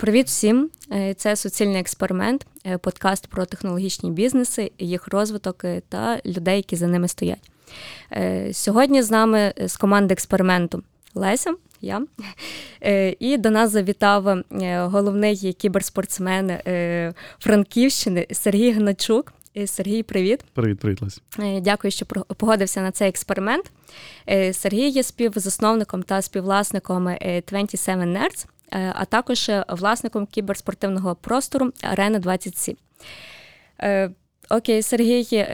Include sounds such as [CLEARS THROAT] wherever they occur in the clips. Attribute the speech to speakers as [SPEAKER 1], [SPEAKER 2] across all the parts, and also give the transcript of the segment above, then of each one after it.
[SPEAKER 1] Привіт всім! Е, це суцільний експеримент, е, подкаст про технологічні бізнеси, їх розвиток е, та людей, які за ними стоять. Сьогодні з нами з команди експерименту Леся, я. І до нас завітав головний кіберспортсмен Франківщини Сергій Гначук. Сергій, привіт.
[SPEAKER 2] Привіт, привіт, Лесь.
[SPEAKER 1] Дякую, що погодився на цей експеримент. Сергій є співзасновником та співвласником 27 Nerds, а також е, власником кіберспортивного простору Арена 27. Е, окей, Сергій,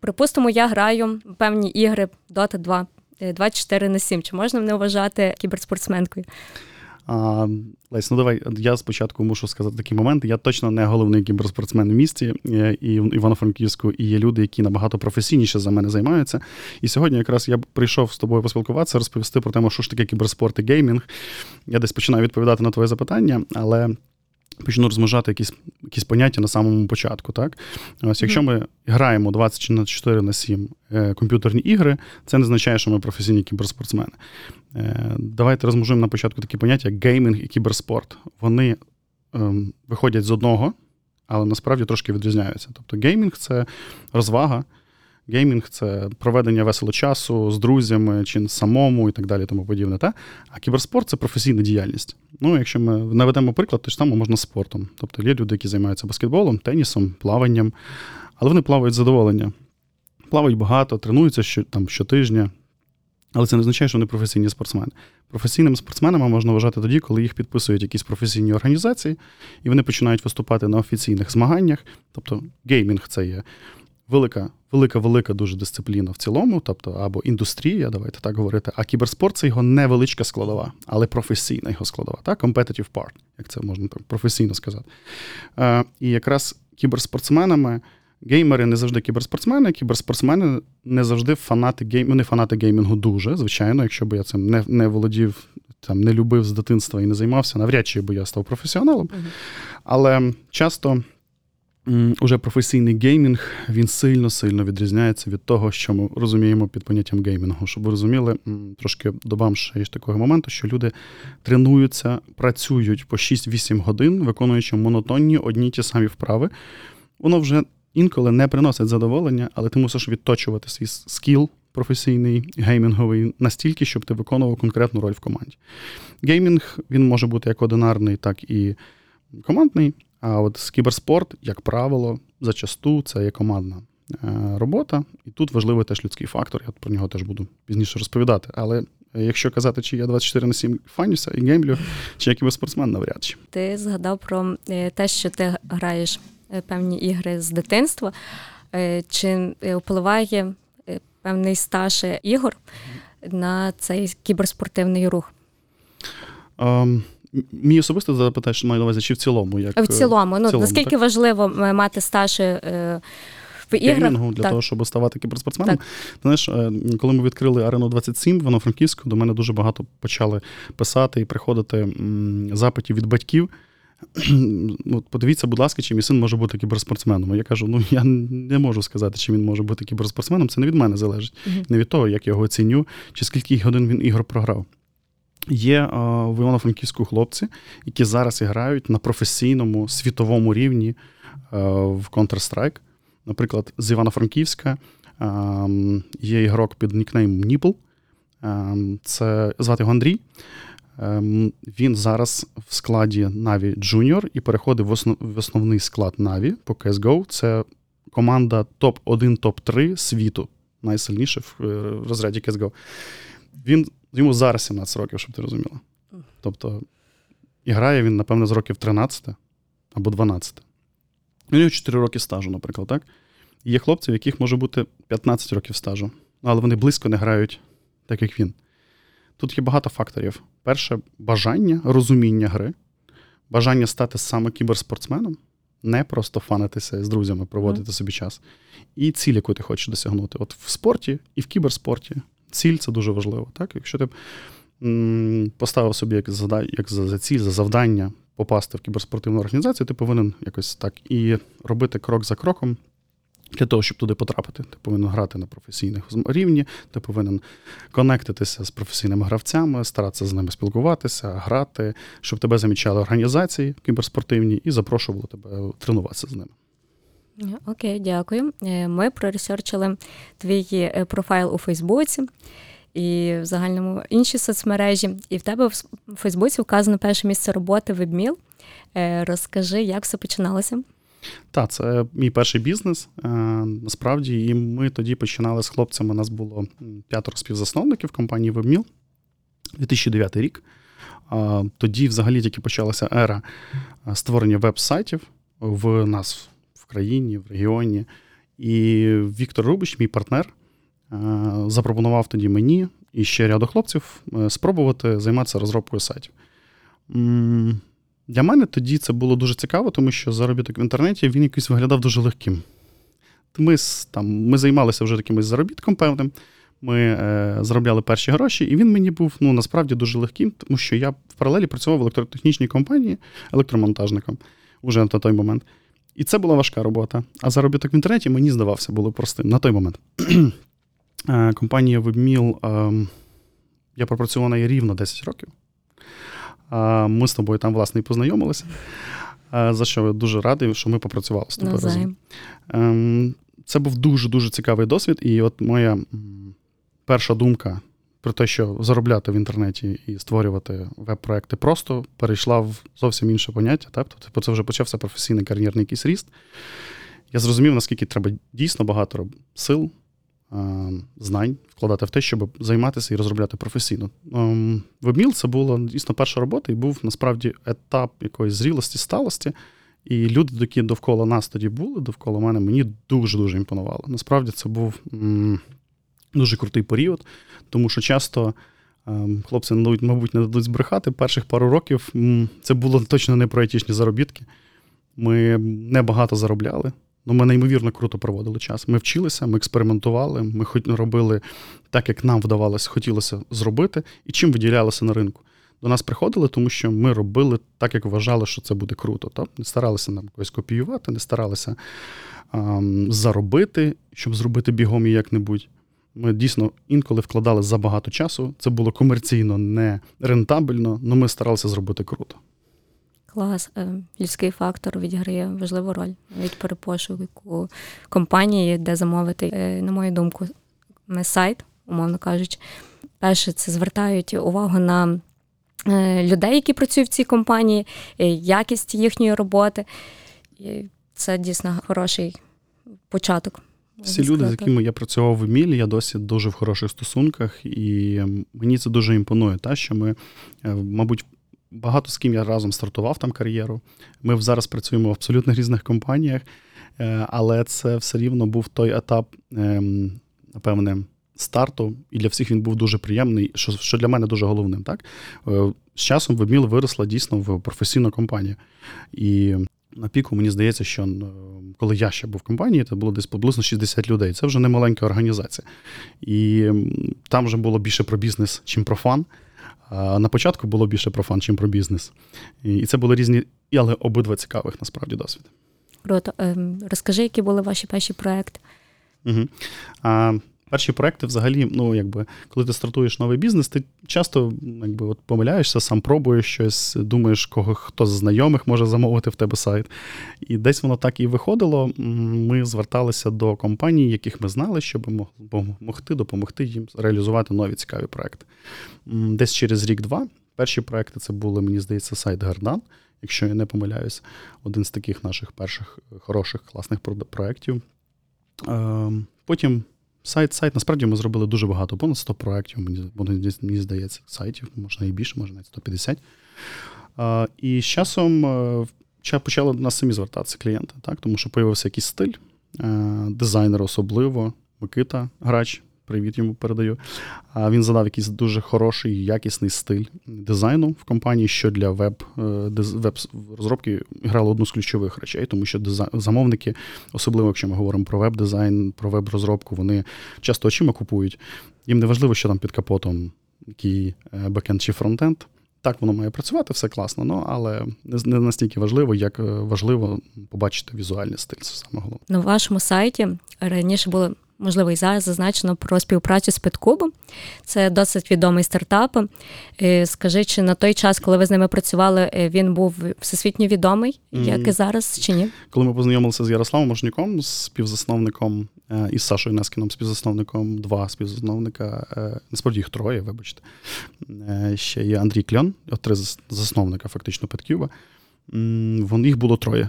[SPEAKER 1] припустимо, я граю певні ігри Dota 2 24 на 7. Чи можна мене вважати кіберспортсменкою?
[SPEAKER 2] А, Лесь, ну давай я спочатку мушу сказати такий момент. Я точно не головний кіберспортсмен в місті і в Івано-Франківську, і є люди, які набагато професійніше за мене займаються. І сьогодні якраз я прийшов з тобою поспілкуватися, розповісти про те, що ж таке кіберспорт і геймінг. Я десь починаю відповідати на твоє запитання, але почну розмножати якісь якісь поняття на самому початку. Так? Ось, Якщо ми граємо 24 на 7 е, комп'ютерні ігри, це не означає, що ми професійні кіберспортсмени. Е, давайте розмножимо на початку такі поняття, як геймінг і кіберспорт. Вони ем, виходять з одного, але насправді трошки відрізняються. Тобто геймінг це розвага. Геймінг це проведення весело часу з друзями чи самому і так далі, тому подібне. Та? А кіберспорт це професійна діяльність. Ну, якщо ми наведемо приклад, то ж саме можна спортом. Тобто є люди, які займаються баскетболом, тенісом, плаванням, але вони плавають з задоволення. Плавають багато, тренуються що, там, щотижня. Але це не означає, що вони професійні спортсмени. Професійними спортсменами можна вважати тоді, коли їх підписують якісь професійні організації, і вони починають виступати на офіційних змаганнях. Тобто геймінг це є велика, велика, велика дуже дисципліна в цілому, тобто або індустрія, давайте так говорити. А кіберспорт це його невеличка складова, але професійна його складова, так? Competitive part, як це можна професійно сказати. Е, І якраз кіберспортсменами. Геймери не завжди кіберспортсмени, кіберспортсмени не завжди фанати гейм... не фанати геймінгу дуже, звичайно, якщо б я цим не не володів, там не любив з дитинства і не займався, навряд чи би я став професіоналом. Uh-huh. Але часто Уже професійний геймінг він сильно-сильно відрізняється від того, що ми розуміємо під поняттям геймінгу. Щоб ви розуміли, трошки додам ще є такого моменту, що люди тренуються, працюють по 6-8 годин, виконуючи монотонні одні й ті самі вправи. Воно вже інколи не приносить задоволення, але ти мусиш відточувати свій скіл професійний, геймінговий настільки, щоб ти виконував конкретну роль в команді. Геймінг він може бути як одинарний, так і командний. А от кіберспорт, як правило, зачасту це є командна е, робота, і тут важливий теж людський фактор. Я про нього теж буду пізніше розповідати. Але якщо казати, чи я 24 на 7 фанюся і геймлю, чи я кіберспортсмен, навряд чи
[SPEAKER 1] ти згадав про е, те, що ти граєш е, певні ігри з дитинства, чи впливає певний стаж ігор на цей кіберспортивний рух?
[SPEAKER 2] Um, Мій особисто запитаєш, маю на увазі, чи в цілому? Як,
[SPEAKER 1] В цілому. Ну, в цілому, Наскільки так? важливо мати стаж е, в іграх?
[SPEAKER 2] для так. того, щоб ставати кіберспортсменом. Ти знаєш, е, коли ми відкрили Арену 27 в Івано-Франківську, до мене дуже багато почали писати і приходити запитів від батьків. [CLEARS THROAT] От Подивіться, будь ласка, чи мій син може бути кіберспортсменом. Я кажу, ну я не можу сказати, чи він може бути кіберспортсменом. Це не від мене залежить, uh-huh. не від того, як я його оціню, чи скільки годин він ігор програв. Є е, в Івано-Франківську хлопці, які зараз грають на професійному світовому рівні е, в Counter-Strike. Наприклад, з Івано-Франківська е, є ігрок під нікнеймом Ніпл. Це звати його Андрій. Він зараз в складі Na'Vi Junior і переходить в основний склад Na'Vi по CSGO. Це команда топ-1, топ-3 світу, найсильніше в розряді CSGO. Він Йому зараз 17 років, щоб ти розуміла. Тобто, і грає він, напевно, з років 13 або 12. У нього 4 роки стажу, наприклад, так? І є хлопці, в яких може бути 15 років стажу, але вони близько не грають, так як він. Тут є багато факторів. Перше, бажання, розуміння гри, бажання стати саме кіберспортсменом, не просто фанитися з друзями, проводити mm. собі час. І ціль, яку ти хочеш досягнути. От в спорті і в кіберспорті ціль це дуже важливо. Так? Якщо ти поставив собі як за, як за ціль, за завдання попасти в кіберспортивну організацію, ти повинен якось так і робити крок за кроком, Для того, щоб туди потрапити, ти повинен грати на професійних рівні, ти повинен конектитися з професійними гравцями, старатися з ними спілкуватися, грати, щоб тебе замічали організації кіберспортивні і запрошували тебе тренуватися з ними.
[SPEAKER 1] Окей, дякую. Е, ми проресерчили твій е, профайл у Фейсбуці і в загальному інші соцмережі. І в тебе в Фейсбуці вказано перше місце роботи. Е, розкажи, як все починалося?
[SPEAKER 2] Так, це мій перший бізнес. Насправді, і ми тоді починали з хлопцями. У нас було п'ятеро співзасновників компанії WebMill. 2009 рік. Тоді, взагалі, тільки почалася ера створення веб-сайтів в нас в країні, в регіоні. І Віктор Рубич, мій партнер, запропонував тоді мені і ще ряду хлопців е, спробувати займатися розробкою сайтів. Для мене тоді це було дуже цікаво, тому що заробіток в інтернеті він якийсь виглядав дуже легким. Ми там, ми займалися вже таким заробітком певним. Ми е, заробляли перші гроші, і він мені був ну, насправді дуже легким, тому що я в паралелі працював в електротехнічній компанії електромонтажником уже на той момент. І це була важка робота. А заробіток в інтернеті мені здавався було простим на той момент. [CLEARS THROAT] Е, компанія WebMill, ем, я пропрацював на неї рівно 10 років. Ми з тобою там, власне, і познайомилися. За що я дуже радий, що ми попрацювали з тобою разом. Ем, це був дуже-дуже цікавий досвід. І от моя перша думка про те, що заробляти в інтернеті і створювати веб-проекти просто перейшла в зовсім інше поняття. Так? Тобто це вже почався професійний кар'єрний якийсь ріст. Я зрозумів, наскільки треба дійсно багато сил, знань вкладати в те, щоб займатися і розробляти професійно. Ем, це була дійсно перша робота, і був насправді етап якоїсь зрілості, сталості. І люди, які довкола нас тоді були, довкола мене, мені дуже-дуже імпонувало. Насправді це був дуже крутий період, тому що часто м- хлопці, мабуть, не дадуть збрехати. Перших пару років це було точно не про айтішні заробітки. Ми небагато заробляли. Ну, ми неймовірно круто проводили час. Ми вчилися, ми експериментували, ми хоч робили так, як нам вдавалося, хотілося зробити, і чим виділялося на ринку. До нас приходили, тому що ми робили так, як вважали, що це буде круто. Тобто не старалися нам когось копіювати, не старалися ем, заробити, щоб зробити бігом як-небудь. Ми дійсно інколи вкладали забагато часу. Це було комерційно не рентабельно, але ми старалися зробити круто.
[SPEAKER 1] Клас, е, людський фактор відіграє важливу роль навіть при пошуку компанії, де замовити, е, на мою думку, сайт, умовно кажучи. Перше, це звертають увагу на е, людей, які працюють в цій компанії, якість їхньої роботи. Це дійсно хороший початок.
[SPEAKER 2] Всі люди, з якими я працював в Емілі, я досі дуже в хороших стосунках, і мені це дуже імпонує, та що ми, мабуть, багато з ким я разом стартував там кар'єру. Ми зараз працюємо в абсолютно різних компаніях, е, але це все рівно був той етап, ем, напевне, старту, і для всіх він був дуже приємний, що що для мене дуже головним. Так? Е, з часом Вебміл виросла дійсно в професійну компанію. І на піку мені здається, що коли я ще був в компанії, це було десь приблизно 60 людей. Це вже не маленька організація. І там вже було більше про бізнес, чим про fun. На початку було більше про fun, чим про бізнес. І це були різні, але обидва цікавих насправді досвід.
[SPEAKER 1] Круто. Ем, розкажи, які були ваші перші проекти?
[SPEAKER 2] Угу. Перші проекти, взагалі, ну якби коли ти стартуєш новий бізнес, ти часто якби, от помиляєшся, сам пробуєш щось, думаєш, кого хто з знайомих може замовити в тебе сайт. І десь воно так і виходило. Ми зверталися до компаній, яких ми знали, щоб могти допомогти їм реалізувати нові цікаві проекти. Десь через рік-два. Перші проекти це були, мені здається, сайт Гардан, якщо я не помиляюсь, один з таких наших перших хороших класних проєктів. Ем, потім Сайт, сайт, насправді ми зробили дуже багато, понад 100 проєктів, мені, мені здається, сайтів, можна і більше, може навіть 150. А, І з часом е, почали до нас самі звертатися клієнти, так? тому що з'явився якийсь стиль, е, дизайнер особливо, Микита Грач, Привіт йому передаю. А він задав якийсь дуже хороший, якісний стиль дизайну в компанії, що для веб е, грало одну з ключових речей, тому що замовники, особливо якщо ми говоримо про веб-дизайн, про веб-розробку, вони часто очима купують. Їм не важливо, що там під капотом, який е, бекенд чи фронтенд. так воно має працювати, все класно, ну, але не настільки важливо, як важливо побачити візуальний стиль. Це саме головне.
[SPEAKER 1] На вашому сайті раніше було можливо, і зараз зазначено про співпрацю з Петкубом. Це досить відомий стартап. Е, скажи, чи на той час, коли ви з ними працювали, е, він був всесвітньо відомий, як і зараз, чи ні?
[SPEAKER 2] Коли ми познайомилися з Ярославом Можнюком, співзасновником е, і з Сашою Нескіном, співзасновником, два співзасновника, насправді їх троє, вибачте. Ще є Андрій Кльон, три засновника фактично Петкюба. Їх було троє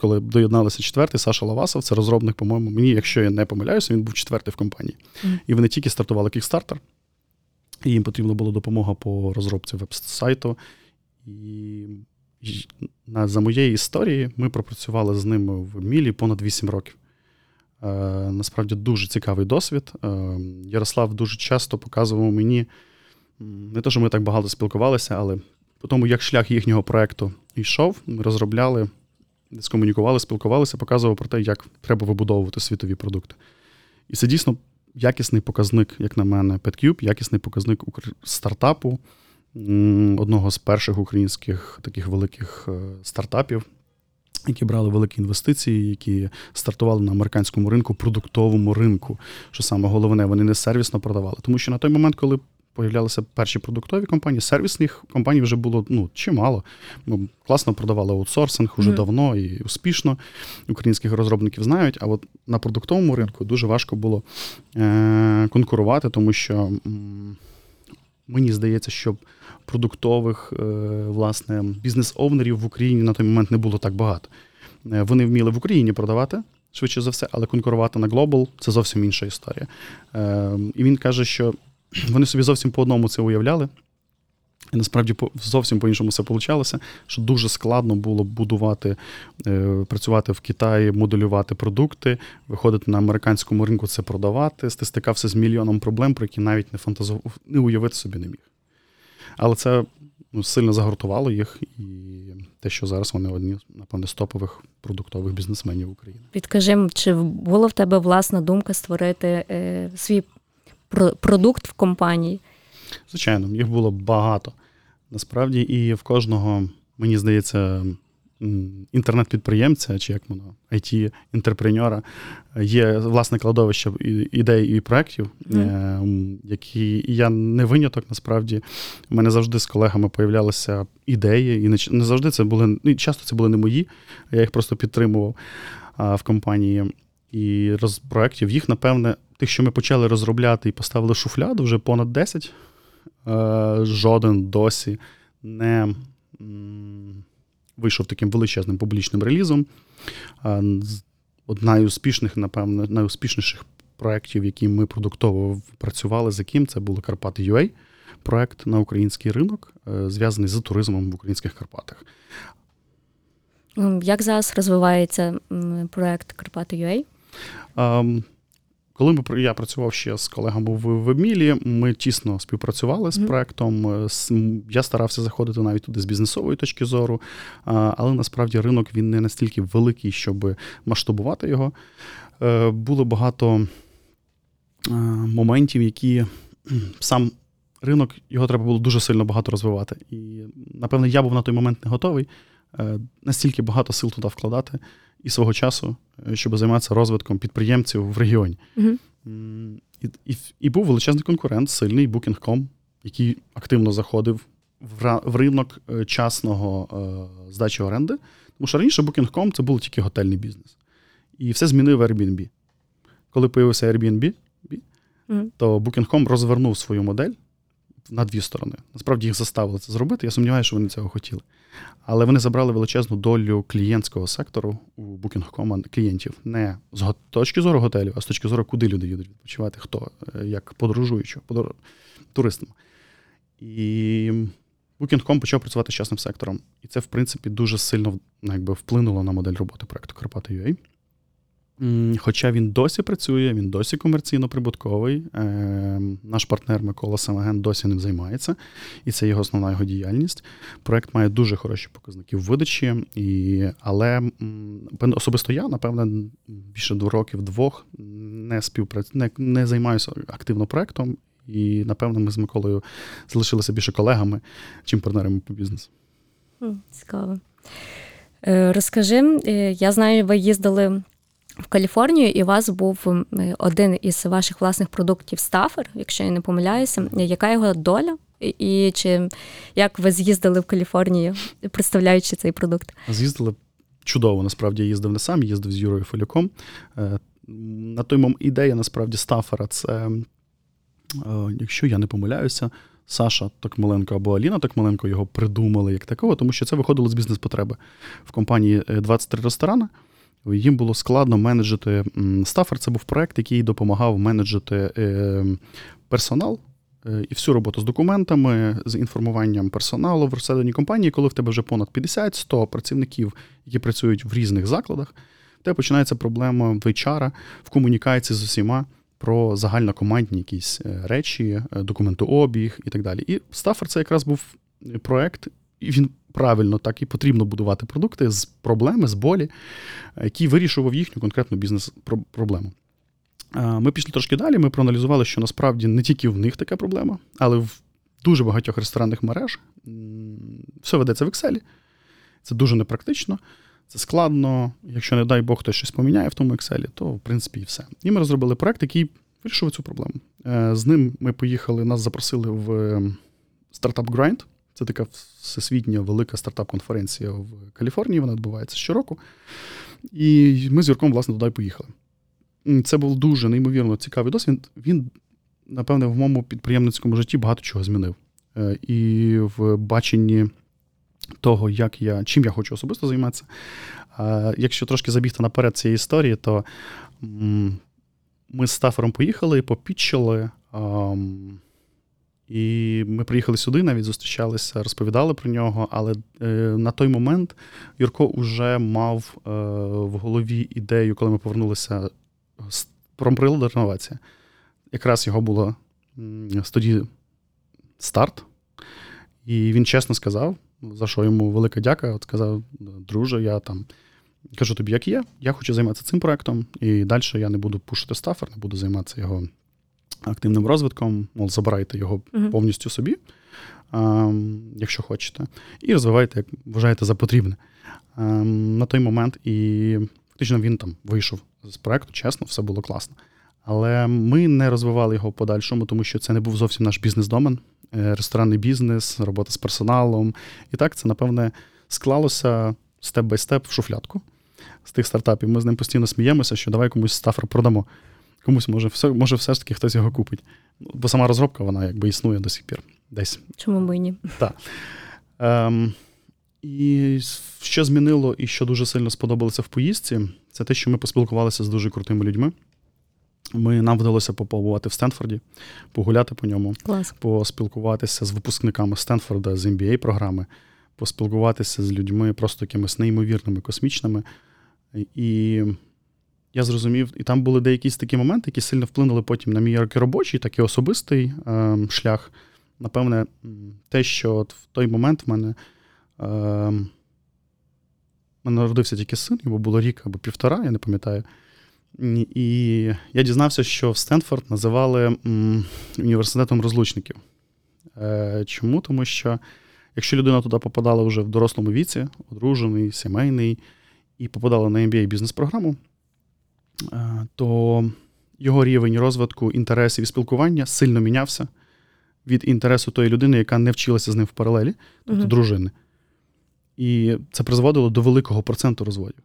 [SPEAKER 2] коли доєдналися четвертий, Саша Лавасов, це розробник, по-моєму, мені, якщо я не помиляюся, він був четвертий в компанії. Mm. І вони тільки стартували кікстартер, і їм потрібна була допомога по розробці веб-сайту. І за моєї історії ми пропрацювали з ними в Мілі понад 8 років. Е, Насправді дуже цікавий досвід. Е, Ярослав дуже часто показував мені, не те, що ми так багато спілкувалися, але по тому, як шлях їхнього проєкту йшов, ми розробляли десь комунікували, спілкувалися, показував про те, як треба вибудовувати світові продукти. І це дійсно якісний показник, як на мене, PetCube, якісний показник стартапу, одного з перших українських таких великих е, стартапів. Які брали великі інвестиції, які стартували на американському ринку, продуктовому ринку. Що саме головне, вони не сервісно продавали. Тому що на той момент, коли появлялися перші продуктові компанії. Сервісних компаній вже було ну, чимало. Ми класно продавали аутсорсинг уже mm-hmm. давно і успішно. Українських розробників знають. А от на продуктовому ринку дуже важко було е- конкурувати, тому що м- мені здається, що продуктових е- власне бізнес-овнерів в Україні на той момент не було так багато. Е- вони вміли в Україні продавати. Швидше за все, але конкурувати на Global – це зовсім інша історія. Е, І він каже, що [CLEARS THROAT] вони собі зовсім по одному це уявляли. І насправді зовсім по-іншому все получалося, що дуже складно було будувати, е, працювати в Китаї, моделювати продукти, виходити на американському ринку, це продавати. Ти стикався з мільйоном проблем, про які навіть не фантазував, не уявити собі не міг. Але це ну, сильно загортувало їх, і те, що зараз вони одні, напевне, з топових продуктових бізнесменів України.
[SPEAKER 1] Підкажи, чи була в тебе власна думка створити е, свій продукт в компанії?
[SPEAKER 2] Звичайно, їх було багато. Насправді, і в кожного, мені здається, інтернет-підприємця, чи як воно, it інтерпренера є власне кладовище ідей і проєктів, mm. які я не виняток, насправді. У мене завжди з колегами появлялися ідеї, і не завжди це були, ну, часто це були не мої, я їх просто підтримував в компанії. І роз проєктів їх, напевне, тих, що ми почали розробляти і поставили шуфляду, вже понад 10. Е, жоден досі не вийшов таким величезним публічним релізом. Е, одна з успішних, напевно, найуспішніших проєктів, які ми продуктово працювали з яким, це були Карпати UA, проєкт на український ринок, е, зв'язаний з туризмом в українських Карпатах.
[SPEAKER 1] Як зараз розвивається проєкт Карпати UA?
[SPEAKER 2] Коли ми я працював ще з колегами в Вебмілі, ми тісно співпрацювали з проектом. Е, я старався заходити навіть туди з бізнесової точки зору, але насправді ринок він не настільки великий, щоб масштабувати його. Е, було багато е, моментів, які сам ринок його треба було дуже сильно багато розвивати. І, напевне, я був на той момент не готовий настільки багато сил туди вкладати і свого часу, е, щоб займатися розвитком підприємців в регіоні. uh І, і і, був величезний конкурент, сильний Booking.com, який активно заходив в в ринок е, часного е, здачі оренди. Тому що раніше Booking.com це був тільки готельний бізнес. І все змінив Airbnb. Коли появився Airbnb, то Booking.com розвернув свою модель на дві сторони. Насправді їх заставили це зробити. Я сумніваюся, що вони цього хотіли. Але вони забрали величезну долю клієнтського сектору у Booking.com клієнтів не з точки зору готелів, а з точки зору, куди люди їдуть відпочивати, хто, е, як подорожуючи, подор... туристам. І Booking.com почав працювати з частним сектором. І це, в принципі, дуже сильно ну, якби, вплинуло на модель роботи проекту Карпати.ua. Хоча він досі працює, він досі комерційно прибутковий. Е, наш партнер Микола Самаген досі ним займається, і це його основна його діяльність. Проект має дуже хороші показники в видачі, і, але особисто я, напевне, більше двох років двох не співпрацю, не, не займаюся активно проектом. І, напевно, ми з Миколою залишилися більше колегами, чим партнерами по бізнесу.
[SPEAKER 1] Цікаво. Е, розкажи, е, я знаю, ви їздили в Каліфорнію, і у вас був один із ваших власних продуктів стафер, якщо я не помиляюся. Яка його доля? І чи як ви з'їздили в Каліфорнію, представляючи цей продукт?
[SPEAKER 2] З'їздили чудово. Насправді їздив не сам, їздив з Юрою Фолюком. Е, на той момент ідея насправді стафера це, якщо я не помиляюся, Саша Токмаленко або Аліна Токмаленко його придумали як такого, тому що це виходило з бізнес-потреби в компанії 23 ресторани. Їм було складно менеджити стафер. Це був проект, який допомагав менеджити е, персонал е, і всю роботу з документами, з інформуванням персоналу в розсередній компанії, коли в тебе вже понад 50-100 працівників, які працюють в різних закладах, в тебе починається проблема в HR, в комунікації з усіма про загальнокомандні якісь е, речі, документообіг і так далі. І стафер це якраз був проект, і він правильно так і потрібно будувати продукти з проблеми, з болі, який вирішував їхню конкретну бізнес-проблему. Ми пішли трошки далі. Ми проаналізували, що насправді не тільки в них така проблема, але в дуже багатьох ресторанних мереж все ведеться в Excel. Це дуже непрактично, це складно. Якщо, не дай Бог, хтось щось поміняє в тому Excel, то в принципі і все. І ми розробили проект, який вирішив цю проблему. Е, з ним ми поїхали, нас запросили в Startup Grind. Це така всесвітня велика стартап-конференція в Каліфорнії, вона відбувається щороку. І ми з Юрком, власне, туди поїхали. Це був дуже неймовірно цікавий досвід. Він, напевне, в моєму підприємницькому житті багато чого змінив. Е, і в баченні того, як я, чим я хочу особисто займатися. Якщо трошки забігти наперед цієї історії, то ми з Стафером поїхали і попітчили. І ми приїхали сюди, навіть зустрічалися, розповідали про нього. Але е, на той момент Юрко вже мав е, в голові ідею, коли ми повернулися про приладу реновація. Якраз його було тоді старт, і він чесно сказав, за що йому велика дяка. От сказав, друже, я там кажу тобі, як є, я хочу займатися цим проектом, і далі я не буду пушити стафер, не буду займатися його активним розвитком, мол, забирайте його uh повністю собі, а, якщо хочете, і розвивайте, як вважаєте за потрібне. А, на той момент і фактично він там вийшов з проекту, чесно, все було класно. Але ми не розвивали його в подальшому, тому що це не був зовсім наш бізнес-домен, е, ресторанний бізнес, робота з персоналом. І так це, напевне, склалося step-by-step в шуфлятку з тих стартапів. Ми з ним постійно сміємося, що давай комусь софтвер продамо комусь може все може все ж таки хтось його купить. Бо сама розробка, вона якби існує до сих пір. Десь.
[SPEAKER 1] Чому б і ні?
[SPEAKER 2] Так. Ем, І що змінило і що дуже сильно сподобалося в поїздці, це те, що ми поспілкувалися з дуже крутими людьми. Ми Нам вдалося побувати в Стенфорді, погуляти по ньому,
[SPEAKER 1] Клас.
[SPEAKER 2] поспілкуватися з випускниками Стенфорда, з MBA програми, поспілкуватися з людьми просто якимись неймовірними космічними. І я зрозумів, і там були деякі такі моменти, які сильно вплинули потім на мій як робочий, так і особистий е, шлях. Напевне, те, що от в той момент в мене е, мене народився тільки син, йому було рік або півтора, я не пам'ятаю. І я дізнався, що в Стенфорд називали м, університетом розлучників. Е, Чому? Тому що якщо людина туди попадала вже в дорослому віці, одружений, сімейний, і попадала на MBA бізнес-програму, то його рівень розвитку інтересів і спілкування сильно мінявся від інтересу тої людини, яка не вчилася з ним в паралелі, тобто uh-huh. дружини. І це призводило до великого проценту розводів.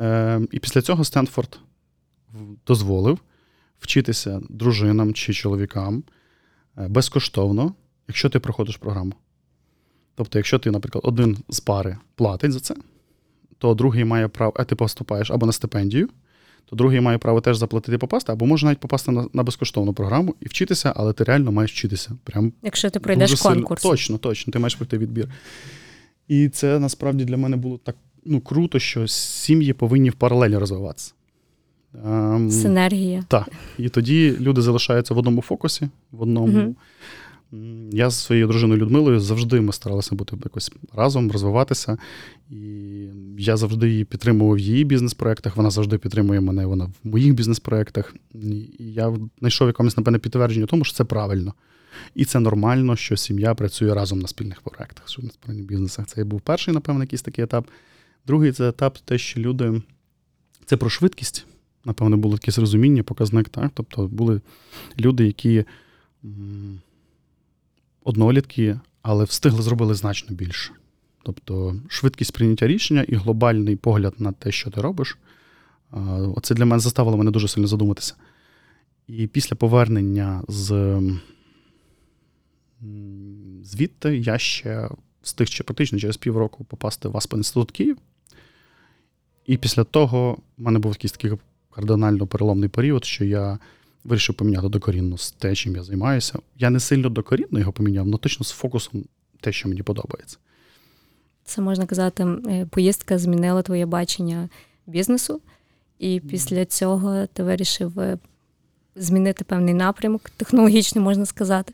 [SPEAKER 2] Е, І після цього Стенфорд дозволив вчитися дружинам чи чоловікам е, безкоштовно, якщо ти проходиш програму. Тобто, якщо ти, наприклад, один з пари платить за це, то другий має право, а ти поступаєш або на стипендію, то другий має право теж заплатити попасти, або може навіть попасти на на безкоштовну програму і вчитися, але ти реально маєш вчитися. Прям
[SPEAKER 1] Якщо ти пройдеш конкурс.
[SPEAKER 2] Сильно. Точно, точно, ти маєш пройти відбір. І це насправді для мене було так ну, круто, що сім'ї повинні в паралелі розвиватися.
[SPEAKER 1] Синергія.
[SPEAKER 2] Так. І тоді люди залишаються в одному фокусі, в одному. Угу. Я з своєю дружиною Людмилою завжди ми старалися бути якось разом, розвиватися. І я завжди її підтримував в її бізнес-проєктах, вона завжди підтримує мене вона в моїх бізнес-проєктах. І я знайшов якомусь, напевне, підтвердження тому, що це правильно. І це нормально, що сім'я працює разом на спільних проєктах, що на спільних бізнесах. Це був перший, напевно, якийсь такий етап. Другий це етап, те, що люди. Це про швидкість. Напевно, було якесь розуміння, показник. так? Тобто були люди, які однолітки, але встигли зробили значно більше. Тобто швидкість прийняття рішення і глобальний погляд на те, що ти робиш. Оце для мене заставило мене дуже сильно задуматися. І після повернення з звідти я ще встиг ще практично через півроку попасти в Аспен інститут Київ. І після того в мене був якийсь такий кардинально переломний період, що я вирішив поміняти докорінно з те, чим я займаюся. Я не сильно докорінно його поміняв, але точно з фокусом те, що мені подобається.
[SPEAKER 1] Це можна казати, е, поїздка змінила твоє бачення бізнесу, і після цього ти вирішив е, змінити певний напрямок, технологічний, можна сказати,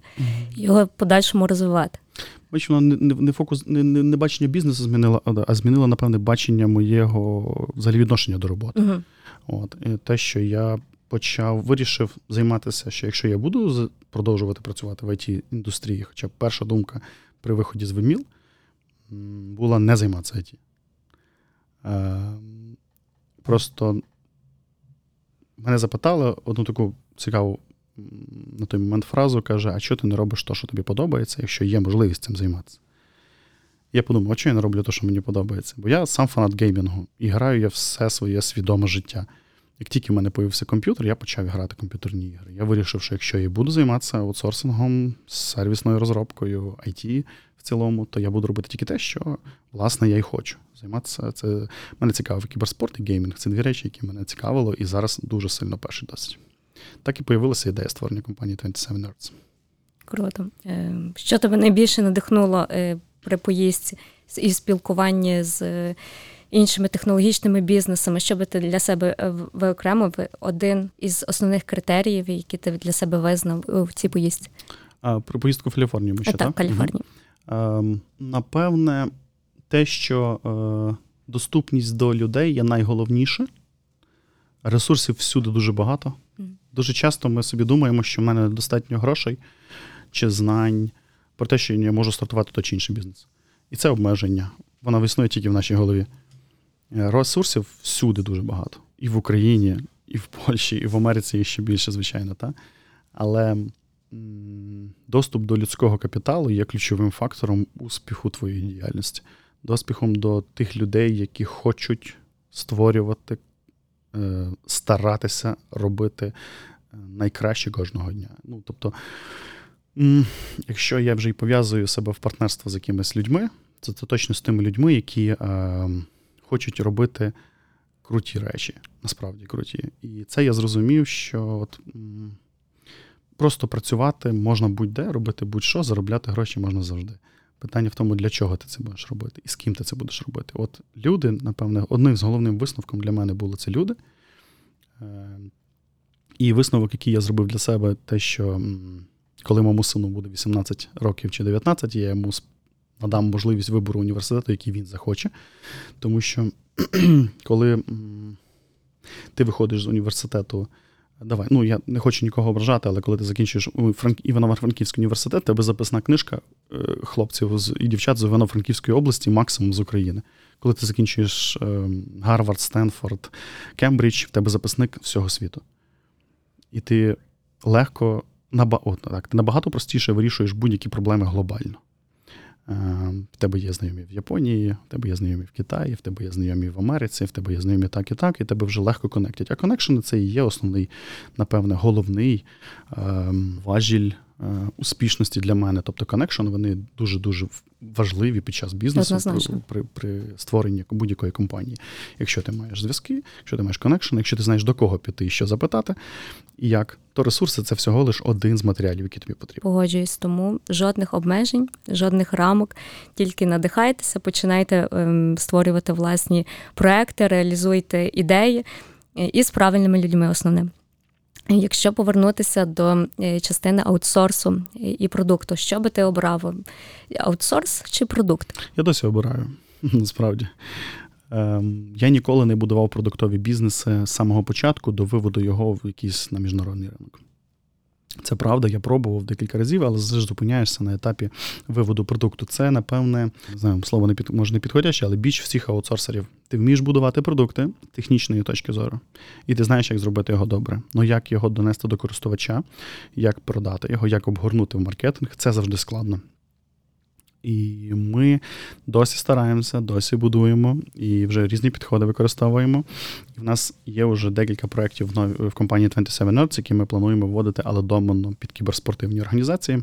[SPEAKER 1] його в подальшому розвивати.
[SPEAKER 2] Бачу, воно не не, фокус, не, не, не бачення бізнесу змінило, а змінило, напевне, бачення моєго взагалі відношення до роботи. uh От, і Те, що я почав, вирішив займатися, що якщо я буду продовжувати працювати в it індустрії, хоча перша думка при виході з ВМІЛ була не займатися IT. Е, просто мене запитали одну таку цікаву на той момент фразу, каже: А що ти не робиш те, що тобі подобається, якщо є можливість цим займатися? Я подумав, а чого я не роблю те, що мені подобається? Бо я сам фанат геймінгу і граю я все своє свідоме життя. Як тільки в мене появився комп'ютер, я почав грати комп'ютерні ігри. Я вирішив, що якщо я буду займатися аутсорсингом, сервісною розробкою, IT в цілому, то я буду робити тільки те, що власне я й хочу. Займатися це мене цікавив кіберспорт і геймінг. Це дві речі, які мене цікавило, і зараз дуже сильно перший досить. Так і появилася ідея створення компанії 27 Nerds.
[SPEAKER 1] Круто. Е, що тебе найбільше надихнуло е, при поїздці і спілкуванні з іншими технологічними бізнесами, що би ти для себе е, виокремив один із основних критеріїв, які ти для себе визнав в цій поїздці?
[SPEAKER 2] А, Про поїздку в Каліфорнію ми ще, так?
[SPEAKER 1] Так, Каліфорнію.
[SPEAKER 2] Угу. Напевне, те, що е, доступність до людей є найголовніше. Ресурсів всюди дуже багато. Дуже часто ми собі думаємо, що в мене недостатньо грошей чи знань про те, що я можу стартувати той чи інший бізнес. І це обмеження. Воно існує тільки в нашій голові. Ресурсів всюди дуже багато. І в Україні, і в Польщі, і в Америці ще більше, звичайно. Та? Але доступ до людського капіталу є ключовим фактором успіху твоєї діяльності, доспіхом до тих людей, які хочуть створювати, е, старатися робити е, найкраще кожного дня. Ну, Тобто, якщо я вже й пов'язую себе в партнерство з якимись людьми, це, це точно з тими людьми, які хочуть робити круті речі, насправді круті. І це я зрозумів, що от, просто працювати можна будь-де, робити будь-що, заробляти гроші можна завжди. Питання в тому, для чого ти це будеш робити і з ким ти це будеш робити. От люди, напевне, одним з головним висновком для мене було це люди. Е, і висновок, який я зробив для себе, те, що коли моєму сину буде 18 років чи 19, я йому надам можливість вибору університету, який він захоче. Тому що [CLEARS THROAT] коли ти виходиш з університету, давай, ну я не хочу нікого ображати, але коли ти закінчуєш Івано-Франківський університет, тебе записна книжка е, хлопців і дівчат з Івано-Франківської області, максимум з України. Коли ти закінчуєш е, Гарвард, Стенфорд, Кембридж, в тебе записник всього світу. І ти легко, наба... О, так, ти набагато простіше вирішуєш будь-які проблеми глобально. Е, в тебе є знайомі в Японії, в тебе є знайомі в Китаї, в тебе є знайомі в Америці, в тебе є знайомі так і так, і тебе вже легко connect ять. А connection и це і є основний, напевне, головний ем, важіль успішності для мене. Тобто connection, вони дуже-дуже важливі під час бізнесу при, при при, створенні будь-якої компанії. Якщо ти маєш зв'язки, якщо ти маєш connection, якщо ти знаєш до кого піти і що запитати, і як, то ресурси це всього лиш один з матеріалів, які тобі потрібні.
[SPEAKER 1] Погоджуюсь, тому жодних обмежень, жодних рамок, тільки надихайтеся, починайте ем, створювати власні проекти, реалізуйте ідеї і з правильними людьми основним. Якщо повернутися до частини аутсорсу і продукту, що би ти обрав? Аутсорс чи продукт?
[SPEAKER 2] Я досі обираю, [LAUGHS] насправді. Ем, я ніколи не будував продуктові бізнеси з самого початку до виводу його в якийсь на міжнародний ринок. Це правда, я пробував декілька разів, але завжди зупиняєшся на етапі виводу продукту. Це, напевне, не знаю, слово не під може не підходяще, але біч всіх аутсорсерів. Ти вмієш будувати продукти технічної точки зору, і ти знаєш, як зробити його добре. Ну як його донести до користувача, як продати його, як обгорнути в маркетинг, це завжди складно. І ми досі стараємося, досі будуємо і вже різні підходи використовуємо. В нас є вже декілька проєктів в компанії 27 Nerds, які ми плануємо вводити, але домовно під кіберспортивні організації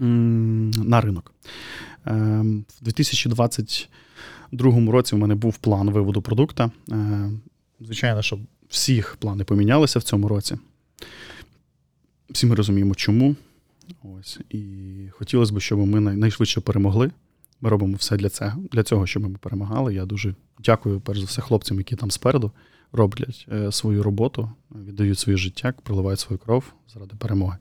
[SPEAKER 2] на ринок. Ем, в 2022 році в мене був план виводу продукта. Е, звичайно, що всіх плани помінялися в цьому році. Всі ми розуміємо, чому. Ось і хотілося б, щоб ми найшвидше перемогли. Ми робимо все для цього, для цього, щоб ми перемагали. Я дуже дякую, перш за все, хлопцям, які там спереду роблять е, свою роботу, віддають своє життя, проливають свою кров заради перемоги.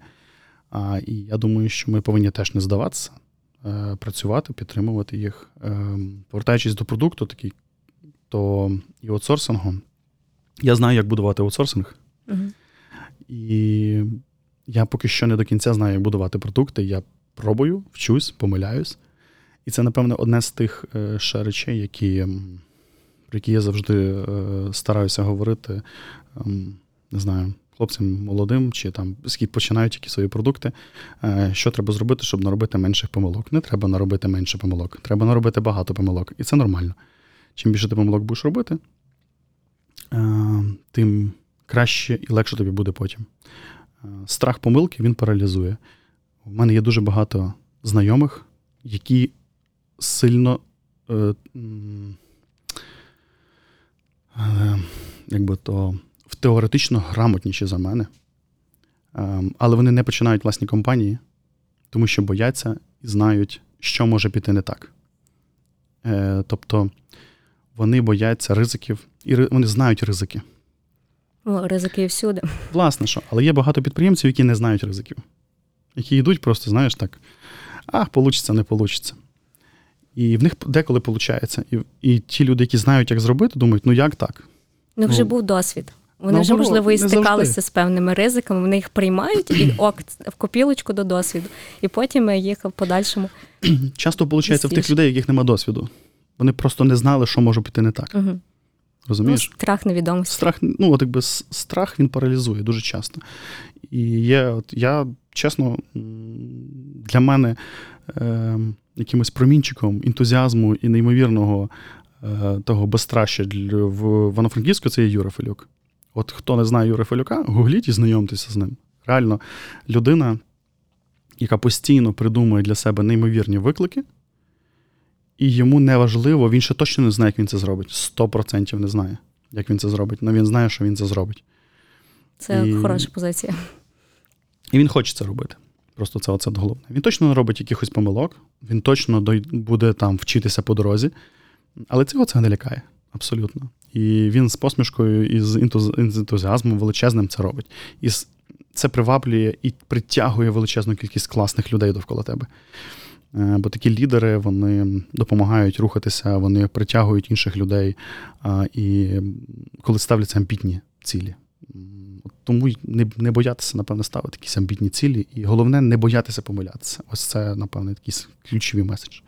[SPEAKER 2] А, І я думаю, що ми повинні теж не здаватися, е, працювати, підтримувати їх. Е, повертаючись до продукту, такий, то і аутсорсингу, я знаю, як будувати аутсорсинг. Угу. І я поки що не до кінця знаю, як будувати продукти. Я пробую, вчусь, помиляюсь. І це, напевно, одне з тих е, ще речей, які, про які я завжди е, стараюся говорити. Не знаю, хлопцям молодим чи там починають які свої продукти. Е, що треба зробити, щоб наробити менших помилок? Не треба наробити менше помилок, треба наробити багато помилок. І це нормально. Чим більше ти помилок будеш робити, тим краще і легше тобі буде потім. Е, страх помилки він паралізує. У мене є дуже багато знайомих, які сильно е, е, якби то теоретично грамотніші за мене, але вони не починають власні компанії, тому що бояться і знають, що може піти не так. Тобто вони бояться ризиків, і вони знають ризики.
[SPEAKER 1] Ну, ризики всюди.
[SPEAKER 2] Власне що, але є багато підприємців, які не знають ризиків, які йдуть просто, знаєш, так, ах, получиться, не получиться. І в них деколи виходить. І і ті люди, які знають, як зробити, думають, ну як так?
[SPEAKER 1] Ну, вже ну, був досвід. Вони ну, вже, можливо, і стикалися з певними ризиками, вони їх приймають і [CLEARS THROAT] ок, в копілочку до досвіду. І потім їх в подальшому.
[SPEAKER 2] Часто виходить в тих людей, яких нема досвіду. Вони просто не знали, що може піти не так. Угу. Розумієш?
[SPEAKER 1] Ну, Страх невідомості.
[SPEAKER 2] Страх, ну, от якби страх він паралізує дуже часто. І є, от я, чесно, для мене е, якимось промінчиком ентузіазму і неймовірного е, того безстраща в Івано-Франківську це є Юра Фелюк. От хто не знає Юра Фелюка, гугліть і знайомтеся з ним. Реально, людина, яка постійно придумує для себе неймовірні виклики і йому не важливо, він ще точно не знає, як він це зробить. Сто процентів не знає, як він це зробить, але він знає, що він це зробить.
[SPEAKER 1] Це і... хороша позиція.
[SPEAKER 2] І він хоче це робити. Просто це оце головне. Він точно не робить якихось помилок, він точно буде там вчитися по дорозі, але цього це не лякає. Абсолютно. І він з посмішкою і з ентузіазмом величезним це робить. І це приваблює і притягує величезну кількість класних людей довкола тебе. Е, бо такі лідери вони допомагають рухатися, вони притягують інших людей і коли ставляться амбітні цілі. Тому не не боятися, напевно, ставити якісь амбітні цілі. І головне не боятися помилятися. Ось це, напевно, якийсь ключовий меседж.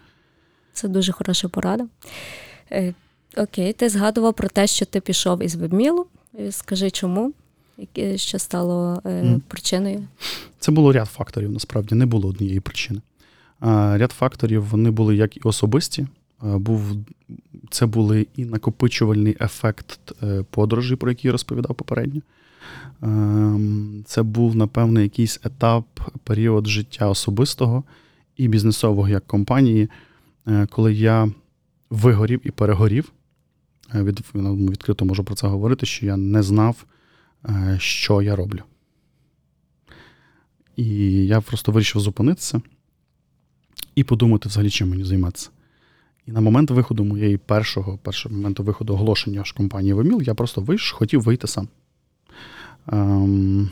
[SPEAKER 1] Це дуже хороша порада. Е, окей, ти згадував про те, що ти пішов із вебмілу. Е, скажи чому? Що стало mm. причиною?
[SPEAKER 2] Це було ряд факторів, насправді, не було однієї причини. Ряд факторів вони були як і особисті. Був це були і накопичувальний ефект е, подорожі, про який я розповідав попередньо. Ем, це був, напевно, якийсь етап, період життя особистого і бізнесового як компанії, е, коли я вигорів і перегорів. Е, від, ну, Відкрито можу про це говорити, що я не знав, що я роблю. І я просто вирішив зупинитися і подумати взагалі, чим мені займатися. І на момент виходу моєї першого, першого моменту виходу оголошення ж компанії Веміл, я просто вийш, хотів вийти сам. Ем,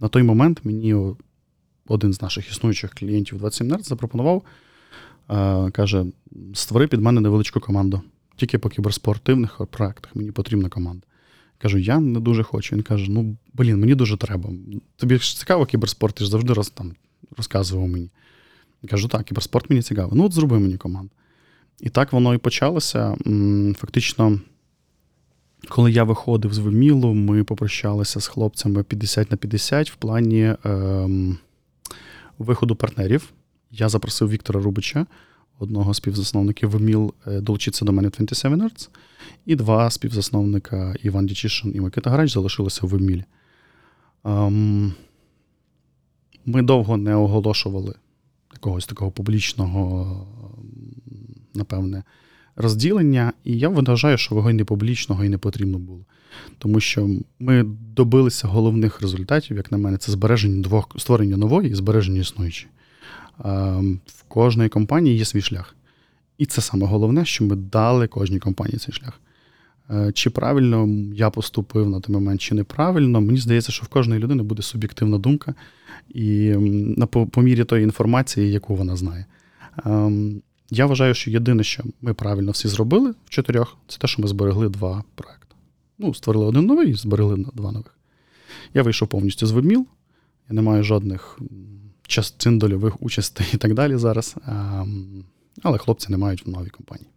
[SPEAKER 2] на той момент мені один з наших існуючих клієнтів 27 Nerds запропонував, е, каже: створи під мене невеличку команду. Тільки по кіберспортивних проектах мені потрібна команда. Кажу, я не дуже хочу. Він каже: ну, блін, мені дуже треба. Тобі ж цікаво кіберспорт, ти ж завжди роз, там, розказував мені. Кажу, так, кіберспорт мені цікавий. Ну, от зроби мені команду. І так воно і почалося. Фактично, коли я виходив з Вимілу, ми попрощалися з хлопцями 50 на 50 в плані ем, виходу партнерів. Я запросив Віктора Рубича, одного з співзасновників Виміл, е, долучитися до мене 27 Arts, і два співзасновника Іван Дічишин і Микита Грач залишилися в Вимілі. Ем, ми довго не оголошували якогось такого публічного, напевне, розділення. І я вважаю, що вогонь не публічного і не потрібно було. Тому що ми добилися головних результатів, як на мене, це збереження двох створення нової і збереження існуючої. В кожної компанії є свій шлях. І це саме головне, що ми дали кожній компанії цей шлях. Е, чи правильно я поступив на той момент, чи неправильно, мені здається, що в кожної людини буде суб'єктивна думка, і по, по мірі тої інформації, яку вона знає. Ем, я вважаю, що єдине, що ми правильно всі зробили в чотирьох, це те, що ми зберегли два проекти. Ну, створили один новий і зберегли два нових. Я вийшов повністю з вебміл, я не маю жодних частин дольових участей і так далі зараз. Ем, але хлопці не мають в новій компанії.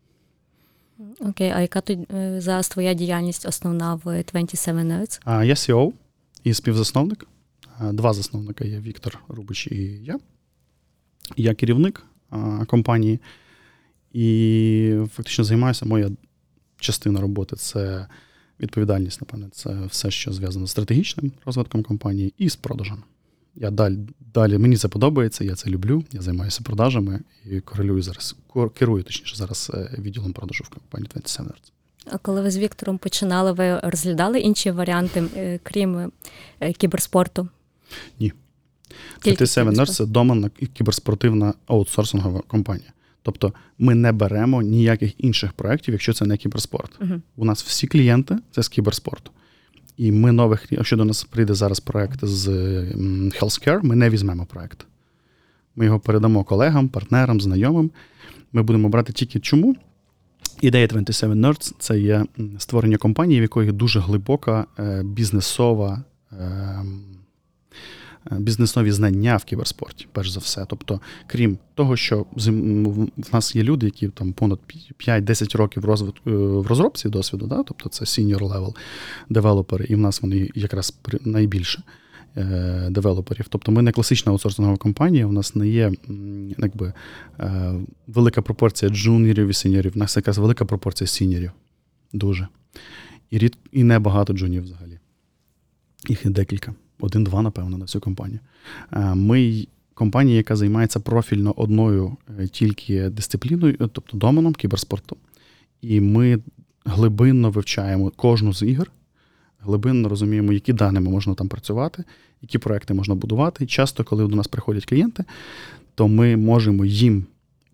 [SPEAKER 1] Окей, а яка тут е, зараз твоя діяльність основна в 27 Nerds?
[SPEAKER 2] Я CEO і співзасновник. Два засновника є Віктор Рубич і я. Я керівник компанії. І фактично займаюся моя частина роботи це відповідальність, напевне, це все, що зв'язано з стратегічним розвитком компанії і з продажем. Я далі, далі мені це подобається, я це люблю. Я займаюся продажами і корелюю зараз, керую точніше зараз е, відділом продажу в компанії 27 Arts.
[SPEAKER 1] А коли ви з Віктором починали, ви розглядали інші варіанти, е, крім е, кіберспорту?
[SPEAKER 2] Ні. 27 Arts – це доменна кіберспортивна аутсорсингова компанія. Тобто ми не беремо ніяких інших проєктів, якщо це не кіберспорт. Uh-huh. У нас всі клієнти це з кіберспорту. І ми нових, якщо до нас прийде зараз проєкт з Healthcare, ми не візьмемо проєкт. Ми його передамо колегам, партнерам, знайомим. Ми будемо брати тільки чому. Ідея 27 Nerds – це є створення компанії, в якої дуже глибока е, бізнесова. Е, бізнесові знання в кіберспорті, перш за все. Тобто, крім того, що в нас є люди, які там понад 5-10 років розвит... Е, в розробці досвіду, да? тобто це senior level девелопери, і в нас вони якраз найбільше. Е, девелоперів. Тобто ми не класична аутсорсингова компанія, у нас не є якби, велика пропорція джуніорів і сіньорів, у нас якраз велика пропорція сіньорів. Дуже. І рід... і небагато джунів взагалі. Їх є декілька один-два, напевно, на всю компанію. Е, ми компанія, яка займається профільно одною е, тільки дисципліною, е, тобто доменом кіберспорту. І ми глибинно вивчаємо кожну з ігор, глибинно розуміємо, які даними можна там працювати, які проекти можна будувати. Часто, коли до нас приходять клієнти, то ми можемо їм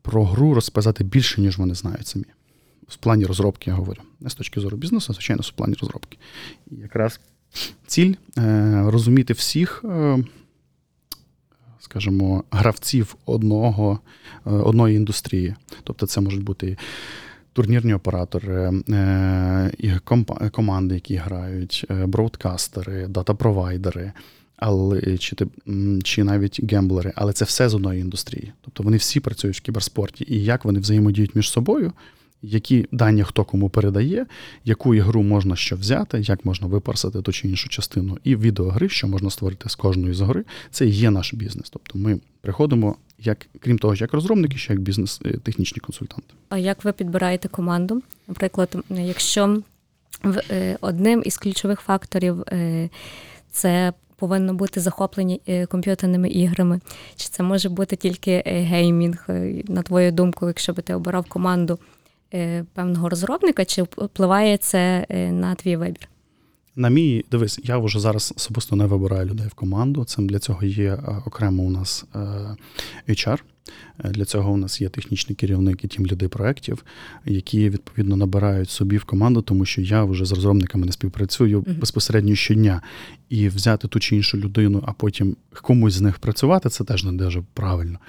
[SPEAKER 2] про гру розказати більше, ніж вони знають самі. В плані розробки я говорю. Не з точки зору бізнесу, а звичайно, в плані розробки. І якраз ціль е, розуміти всіх, е, скажімо, гравців одного, е, одної індустрії. Тобто, це можуть бути. Турнірні оператори, команди, які грають, бродкастери, дата-провайдери, але чи чи навіть гемблери, але це все з одної індустрії. Тобто вони всі працюють в кіберспорті, і як вони взаємодіють між собою, які дані хто кому передає, яку ігру можна що взяти, як можна випарсити ту чи іншу частину, і відеогри, що можна створити з кожної з гри, це є наш бізнес. Тобто ми приходимо, як крім того, як розробники, ще як бізнес-технічні консультанти.
[SPEAKER 1] А як ви підбираєте команду? Наприклад, якщо е, одним із ключових факторів е, це повинно бути захоплені е, комп'ютерними іграми, чи це може бути тільки геймінг, на твою думку, якщо би ти обирав команду Е, певного розробника, чи впливає це е, на твій вибір?
[SPEAKER 2] На мій дивись, я вже зараз особисто не вибираю людей в команду. Цим для цього є е, окремо у нас HR, Е, для цього у нас є технічний керівник і тім ліди проєктів, які відповідно набирають собі в команду, тому що я вже з розробниками не співпрацюю uh-huh. безпосередньо щодня. І взяти ту чи іншу людину, а потім комусь з них працювати, це теж не дуже правильно.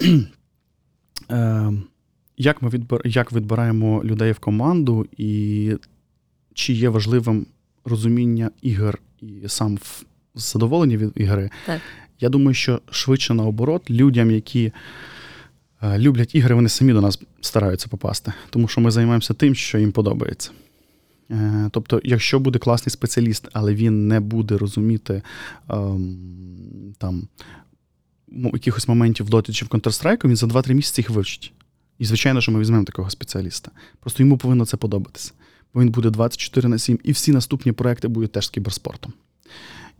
[SPEAKER 2] [CLEARS THROAT] Як ми відбир... як відбираємо людей в команду, і чи є важливим розуміння ігор і сам задоволення від ігри?
[SPEAKER 1] Так.
[SPEAKER 2] Я думаю, що швидше наоборот, людям, які е, люблять ігри, вони самі до нас стараються попасти, тому що ми займаємося тим, що їм подобається. Е, тобто, якщо буде класний спеціаліст, але він не буде розуміти ем, там якихось моментів в доті чи в Counter-Strike, він за 2-3 місяці їх вивчить. І, звичайно, що ми візьмемо такого спеціаліста. Просто йому повинно це подобатися. Бо він буде 24 на 7, і всі наступні проекти будуть теж з кіберспортом.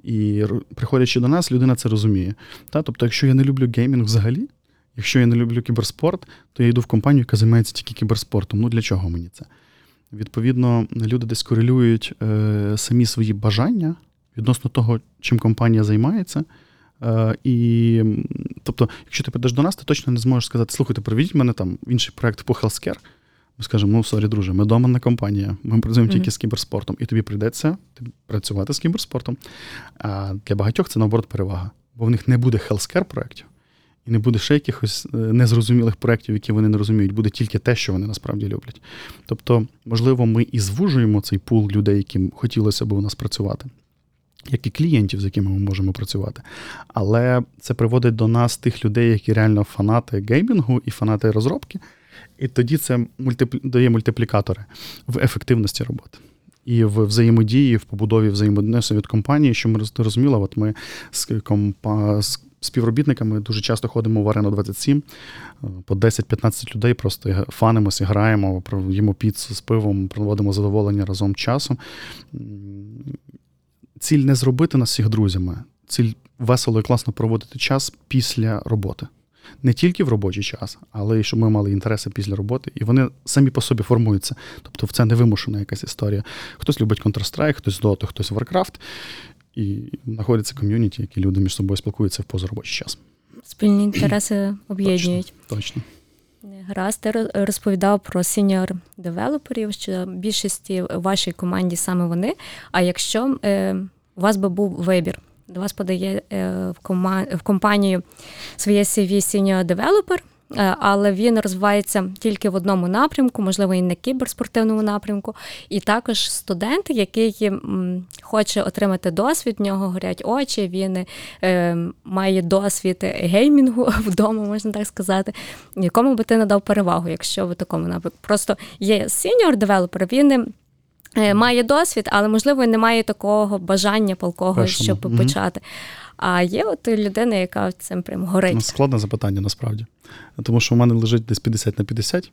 [SPEAKER 2] І приходячи до нас, людина це розуміє. Та? Тобто, якщо я не люблю геймінг взагалі, якщо я не люблю кіберспорт, то я йду в компанію, яка займається тільки кіберспортом. Ну для чого мені це? Відповідно, люди десь корелюють е, самі свої бажання відносно того, чим компанія займається. Е, і, Тобто, якщо ти прийдеш до нас, ти точно не зможеш сказати, слухайте, приведіть мене там інший проект по healthcare. Ми скажемо, ну sorry, друже, ми доменна компанія, ми працюємо mm-hmm. тільки з кіберспортом, і тобі прийдеться працювати з кіберспортом. А для багатьох це наоборот перевага, бо в них не буде healthcare проєктів, і не буде ще якихось е, незрозумілих проєктів, які вони не розуміють, буде тільки те, що вони насправді люблять. Тобто, можливо, ми і звужуємо цей пул людей, яким хотілося б у нас працювати як і клієнтів, з якими ми можемо працювати. Але це приводить до нас тих людей, які реально фанати геймінгу і фанати розробки. І тоді це мультиплі... дає мультиплікатори в ефективності роботи. І в взаємодії, в побудові взаємоднесу від компанії, що ми розуміли, от ми з компа... з співробітниками дуже часто ходимо в арену 27, е, по 10-15 людей просто фанимося, граємо, їмо піцу з пивом, проводимо задоволення разом часом ціль не зробити нас всіх друзями, ціль весело і класно проводити час після роботи. Не тільки в робочий час, але й щоб ми мали інтереси після роботи, і вони самі по собі формуються. Тобто, це не вимушена якась історія. Хтось любить Counter-Strike, хтось Dota, хтось Warcraft, і знаходяться ком'юніті, які люди між собою спілкуються в позаробочий час.
[SPEAKER 1] Спільні інтереси об'єднують.
[SPEAKER 2] Точно. точно.
[SPEAKER 1] Гаразд, ти розповідав про senior девелоперів, що більшості в вашій команді саме вони. А якщо е, у вас би був вибір, до вас подає е, в, кома, в компанію своє CV senior девелопер, але він розвивається тільки в одному напрямку, можливо, і на кіберспортивному напрямку. І також студент, який хоче отримати досвід, в нього горять очі, він е, має досвід геймінгу [LAUGHS] вдома, можна так сказати. Якому би ти надав перевагу, якщо в такому напрямку? Просто є senior девелопер, він. Е, має досвід, але можливо не має такого бажання Першому. щоб mm-hmm. почати. А є от людина, яка цим прям горить. Ну,
[SPEAKER 2] складне запитання насправді. Тому що в мене лежить десь 50 на 50,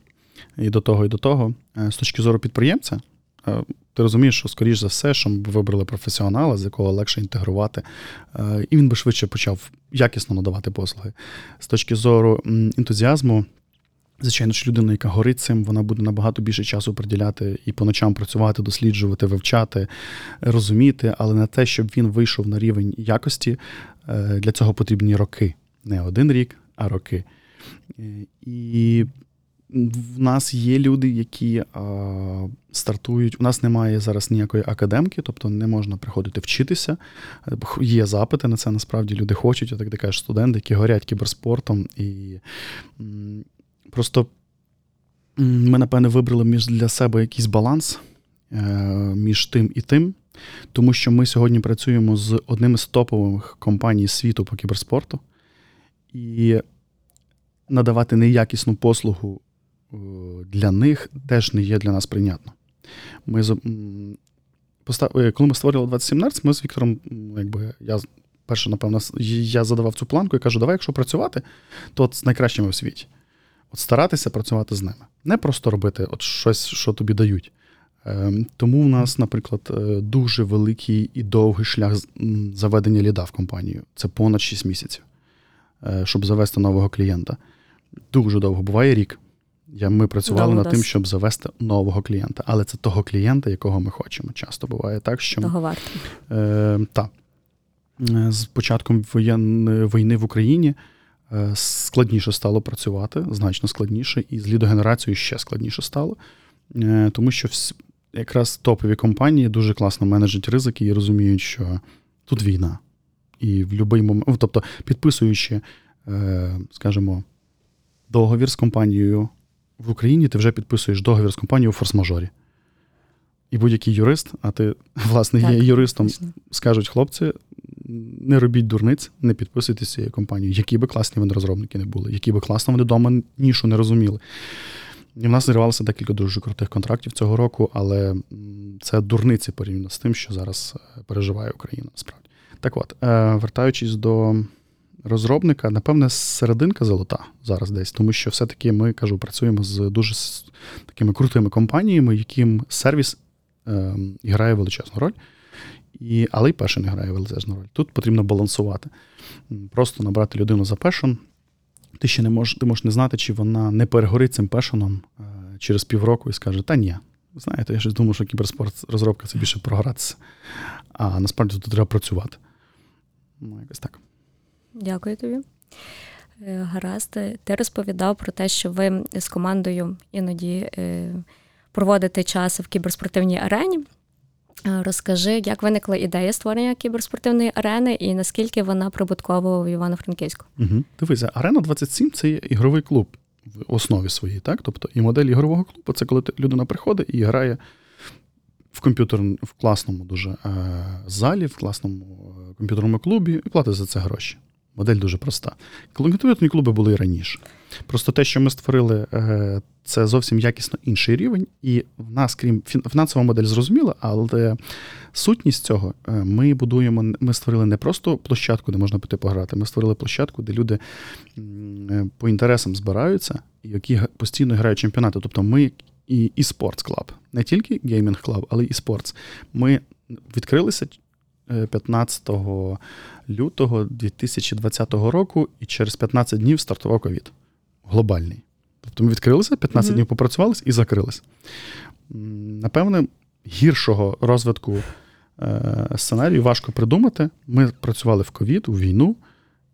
[SPEAKER 2] і до того, і до того. Е, з точки зору підприємця, е, ти розумієш, що, скоріш за все, що ми б вибрали професіонала, з якого легше інтегрувати, е, і він би швидше почав якісно надавати послуги. З точки зору ентузіазму, Звичайно, що людина, яка горить цим, вона буде набагато більше часу приділяти і по ночам працювати, досліджувати, вивчати, розуміти, але на те, щоб він вийшов на рівень якості, е, для цього потрібні роки. Не один рік, а роки. Е, і в нас є люди, які а, стартують. У нас немає зараз ніякої академки, тобто не можна приходити вчитися. Є запити на це. Насправді люди хочуть, так ти кажеш, студенти, які горять кіберспортом і. Просто ми, напевне, вибрали між для себе якийсь баланс е, між тим і тим, тому що ми сьогодні працюємо з одним з топових компаній світу по кіберспорту, і надавати неякісну послугу е, для них теж не є для нас прийнятно. Ми е, Коли ми створили 27 ми з Віктором, якби я перше, напевно, я задавав цю планку і кажу, давай, якщо працювати, то з найкращими в світі. От старатися працювати з ними. Не просто робити от щось, що тобі дають. Ем, тому в нас, наприклад, е, дуже великий і довгий шлях заведення ліда в компанію. Це понад 6 місяців, е, щоб завести нового клієнта. Дуже довго буває рік. Ми працювали над тим, щоб завести нового клієнта, але це того клієнта, якого ми хочемо. Часто буває так, що
[SPEAKER 1] того варто.
[SPEAKER 2] Е, та. З початком воєн, війни в Україні складніше стало працювати, значно складніше, і з лідогенерацією ще складніше стало. Е, тому що якраз топові компанії дуже класно менеджать ризики і розуміють, що тут війна. І в будь-який момент, ну, тобто, підписуючи, скажімо, договір з компанією в Україні, ти вже підписуєш договір з компанією у форс-мажорі. І будь-який юрист, а ти, [LAUGHS] власне, так, є юристом, точно. скажуть хлопці, не робіть дурниць, не підписуйтесь цією компанією, які би класні вони розробники не були, які би класно вони вдома нішу не розуміли. І в нас зривалося декілька дуже крутих контрактів цього року, але це дурниці порівняно з тим, що зараз е, переживає Україна. Насправді. Так от, е, вертаючись до розробника, напевне, серединка золота зараз десь, тому що все-таки ми кажу, працюємо з дуже такими крутими компаніями, яким сервіс е, грає величезну роль. І, Але й пешен грає величезну роль. Тут потрібно балансувати. Просто набрати людину за пешен. Ти ще не можеш, ти можеш не знати, чи вона не перегорить цим пешеном е, через півроку і скаже, та ні. Знаєте, я щось думаю, що кіберспорт розробка це більше програтися. А насправді тут треба працювати. Ну, якось так.
[SPEAKER 1] Дякую тобі. Е, гаразд, ти розповідав про те, що ви з командою іноді е, проводите час в кіберспортивній арені. Е, розкажи, як виникла ідея створення кіберспортивної арени і наскільки вона прибуткова в Івано-Франківську?
[SPEAKER 2] Угу. Дивися, арена 27 це ігровий клуб в основі своїй, так? Тобто і модель ігрового клубу це коли людина приходить і грає в комп'ютер в класному дуже залі, в класному комп'ютерному клубі і платить за це гроші. Модель дуже проста. Комп'ютерні клуби були і раніше. Просто те, що ми створили, е, це зовсім якісно інший рівень, і в нас, крім фінансова модель, зрозуміла, але сутність цього е, ми будуємо. Ми створили не просто площадку, де можна піти пограти. Ми створили площадку, де люди е, по інтересам збираються, які постійно грають чемпіонати. Тобто ми і і esports club, не тільки gaming club, але і esports. Ми відкрилися 15 лютого 2020 року, і через 15 днів стартував ковід. Глобальний. Тобто ми відкрилися, 15 mm-hmm. днів попрацювалися і закрилися. Напевне, гіршого розвитку е, сценарію важко придумати. Ми працювали в ковід, у війну,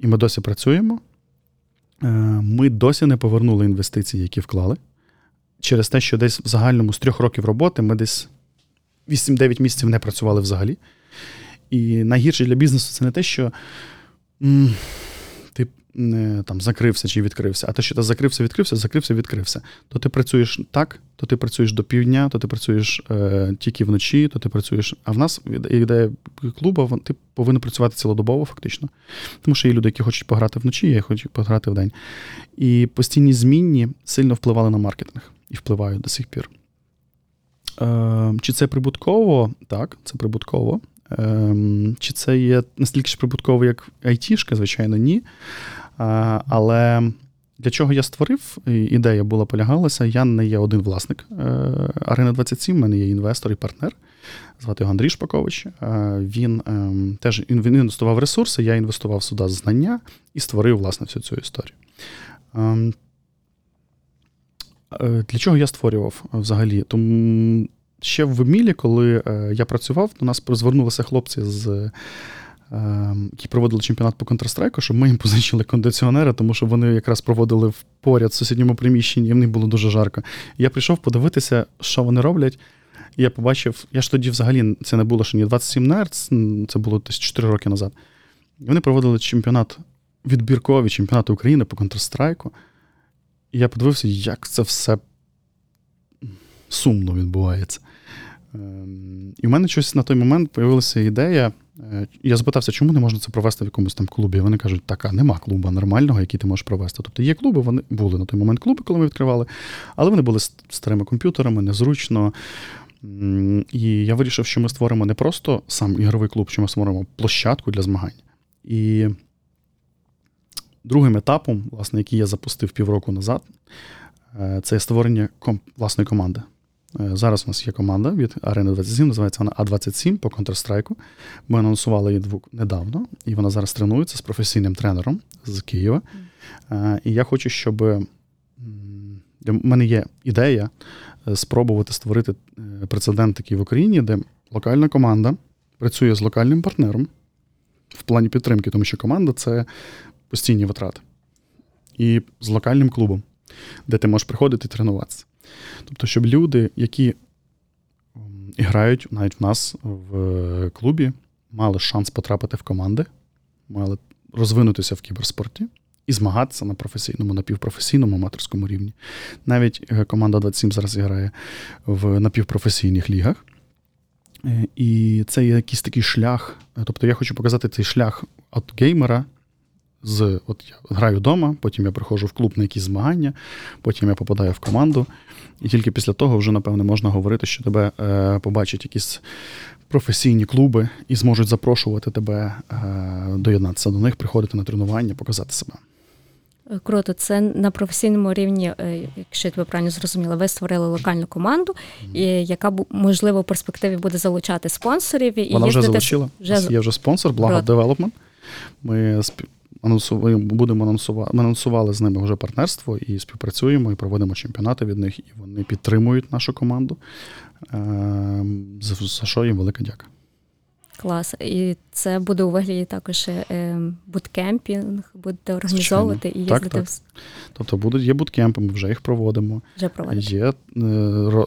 [SPEAKER 2] і ми досі працюємо. Е, ми досі не повернули інвестиції, які вклали. Через те, що десь в загальному з трьох років роботи ми десь 8-9 місяців не працювали взагалі. І найгірше для бізнесу це не те, що ти там закрився чи відкрився, а те, що ти закрився, відкрився, закрився, відкрився. То ти працюєш так, то ти працюєш до півдня, то ти працюєш е, тільки вночі, то ти працюєш. А в нас ідея клубу, ти повинен працювати цілодобово, фактично. Тому що є люди, які хочуть пограти вночі, я хочу пограти вдень. І постійні змінні сильно впливали на маркетинг і впливають до сих пір. Е, Чи це прибутково? Так, це прибутково. Ем, чи це є настільки ж прибутково, як айтішка, звичайно, ні. Але для чого я створив, ідея була полягалася. Я не є один власник е, Арена 27, в мене є інвестор і партнер. Звати його Андрій Шпакович. Е, він ем, теж інвестував ресурси, я інвестував сюди знання і створив, власне, всю цю історію. Ем, е, для чого я створював взагалі? Тому ще в Мілі, коли е, я працював, до нас звернулися хлопці з. Е, які проводили чемпіонат по Counter-Strike, щоб ми їм позичили кондиціонери, тому що вони якраз проводили поряд в сусідньому приміщенні, і в них було дуже жарко. Я прийшов подивитися, що вони роблять. Я побачив, я ж тоді взагалі це не було ще ні 27 Нерц, це було десь 4 роки назад. І вони проводили чемпіонат, відбірковий чемпіонат України по Counter-Strike. І я подивився, як це все сумно відбувається. Ем, і в мене щось на той момент з'явилася ідея. Е, я запитався, чому не можна це провести в якомусь там клубі. Вони кажуть, так, а нема клуба нормального, який ти можеш провести. Тобто є клуби, вони були на той момент клуби, коли ми відкривали, але вони були старими комп'ютерами, незручно. І я вирішив, що ми створимо не просто сам ігровий клуб, що ми створимо площадку для змагань. І другим етапом, власне, який я запустив півроку назад, е, це створення власної команди. Е, зараз у нас є команда від Арени 27, називається вона А27 по Counter-Strike. Ми анонсували її недавно, і вона зараз тренується з професійним тренером з Києва. Е, і я хочу, щоб в мене є ідея е, спробувати створити прецедент такий в Україні, де локальна команда працює з локальним партнером в плані підтримки, тому що команда це постійні витрати. і з локальним клубом, де ти можеш приходити і тренуватися. Тобто, щоб люди, які грають навіть в нас в клубі, мали шанс потрапити в команди, мали розвинутися в кіберспорті і змагатися на професійному, напівпрофесійному аматорському рівні. Навіть е, команда 27 зараз грає в напівпрофесійних лігах. Е, і це є якийсь такий шлях. Тобто я хочу показати цей шлях від геймера. З от я граю вдома, потім я приходжу в клуб на якісь змагання, потім я попадаю в команду. І тільки після того вже, напевне, можна говорити, що тебе е, побачать якісь професійні клуби і зможуть запрошувати тебе е, доєднатися до них, приходити на тренування, показати себе.
[SPEAKER 1] Круто, це на професійному рівні, е, якщо я тебе правильно зрозуміла, ви створили локальну команду, mm-hmm. яка можливо в перспективі буде залучати спонсорів і
[SPEAKER 2] Вона вже залучила. Вже... Є вже спонсор, Благо Девелопмент. Ми будемо анонсувати. Анонсували з ними вже партнерство і співпрацюємо, і проводимо чемпіонати від них, і вони підтримують нашу команду. Ем, за що їм велика дяка.
[SPEAKER 1] Клас. І це буде у вигляді також е, буткемпінг, будете організовувати Звичайно. і їздити. Так, так.
[SPEAKER 2] Тобто будуть є буткемпи, ми вже їх проводимо.
[SPEAKER 1] Вже проводите.
[SPEAKER 2] Є е,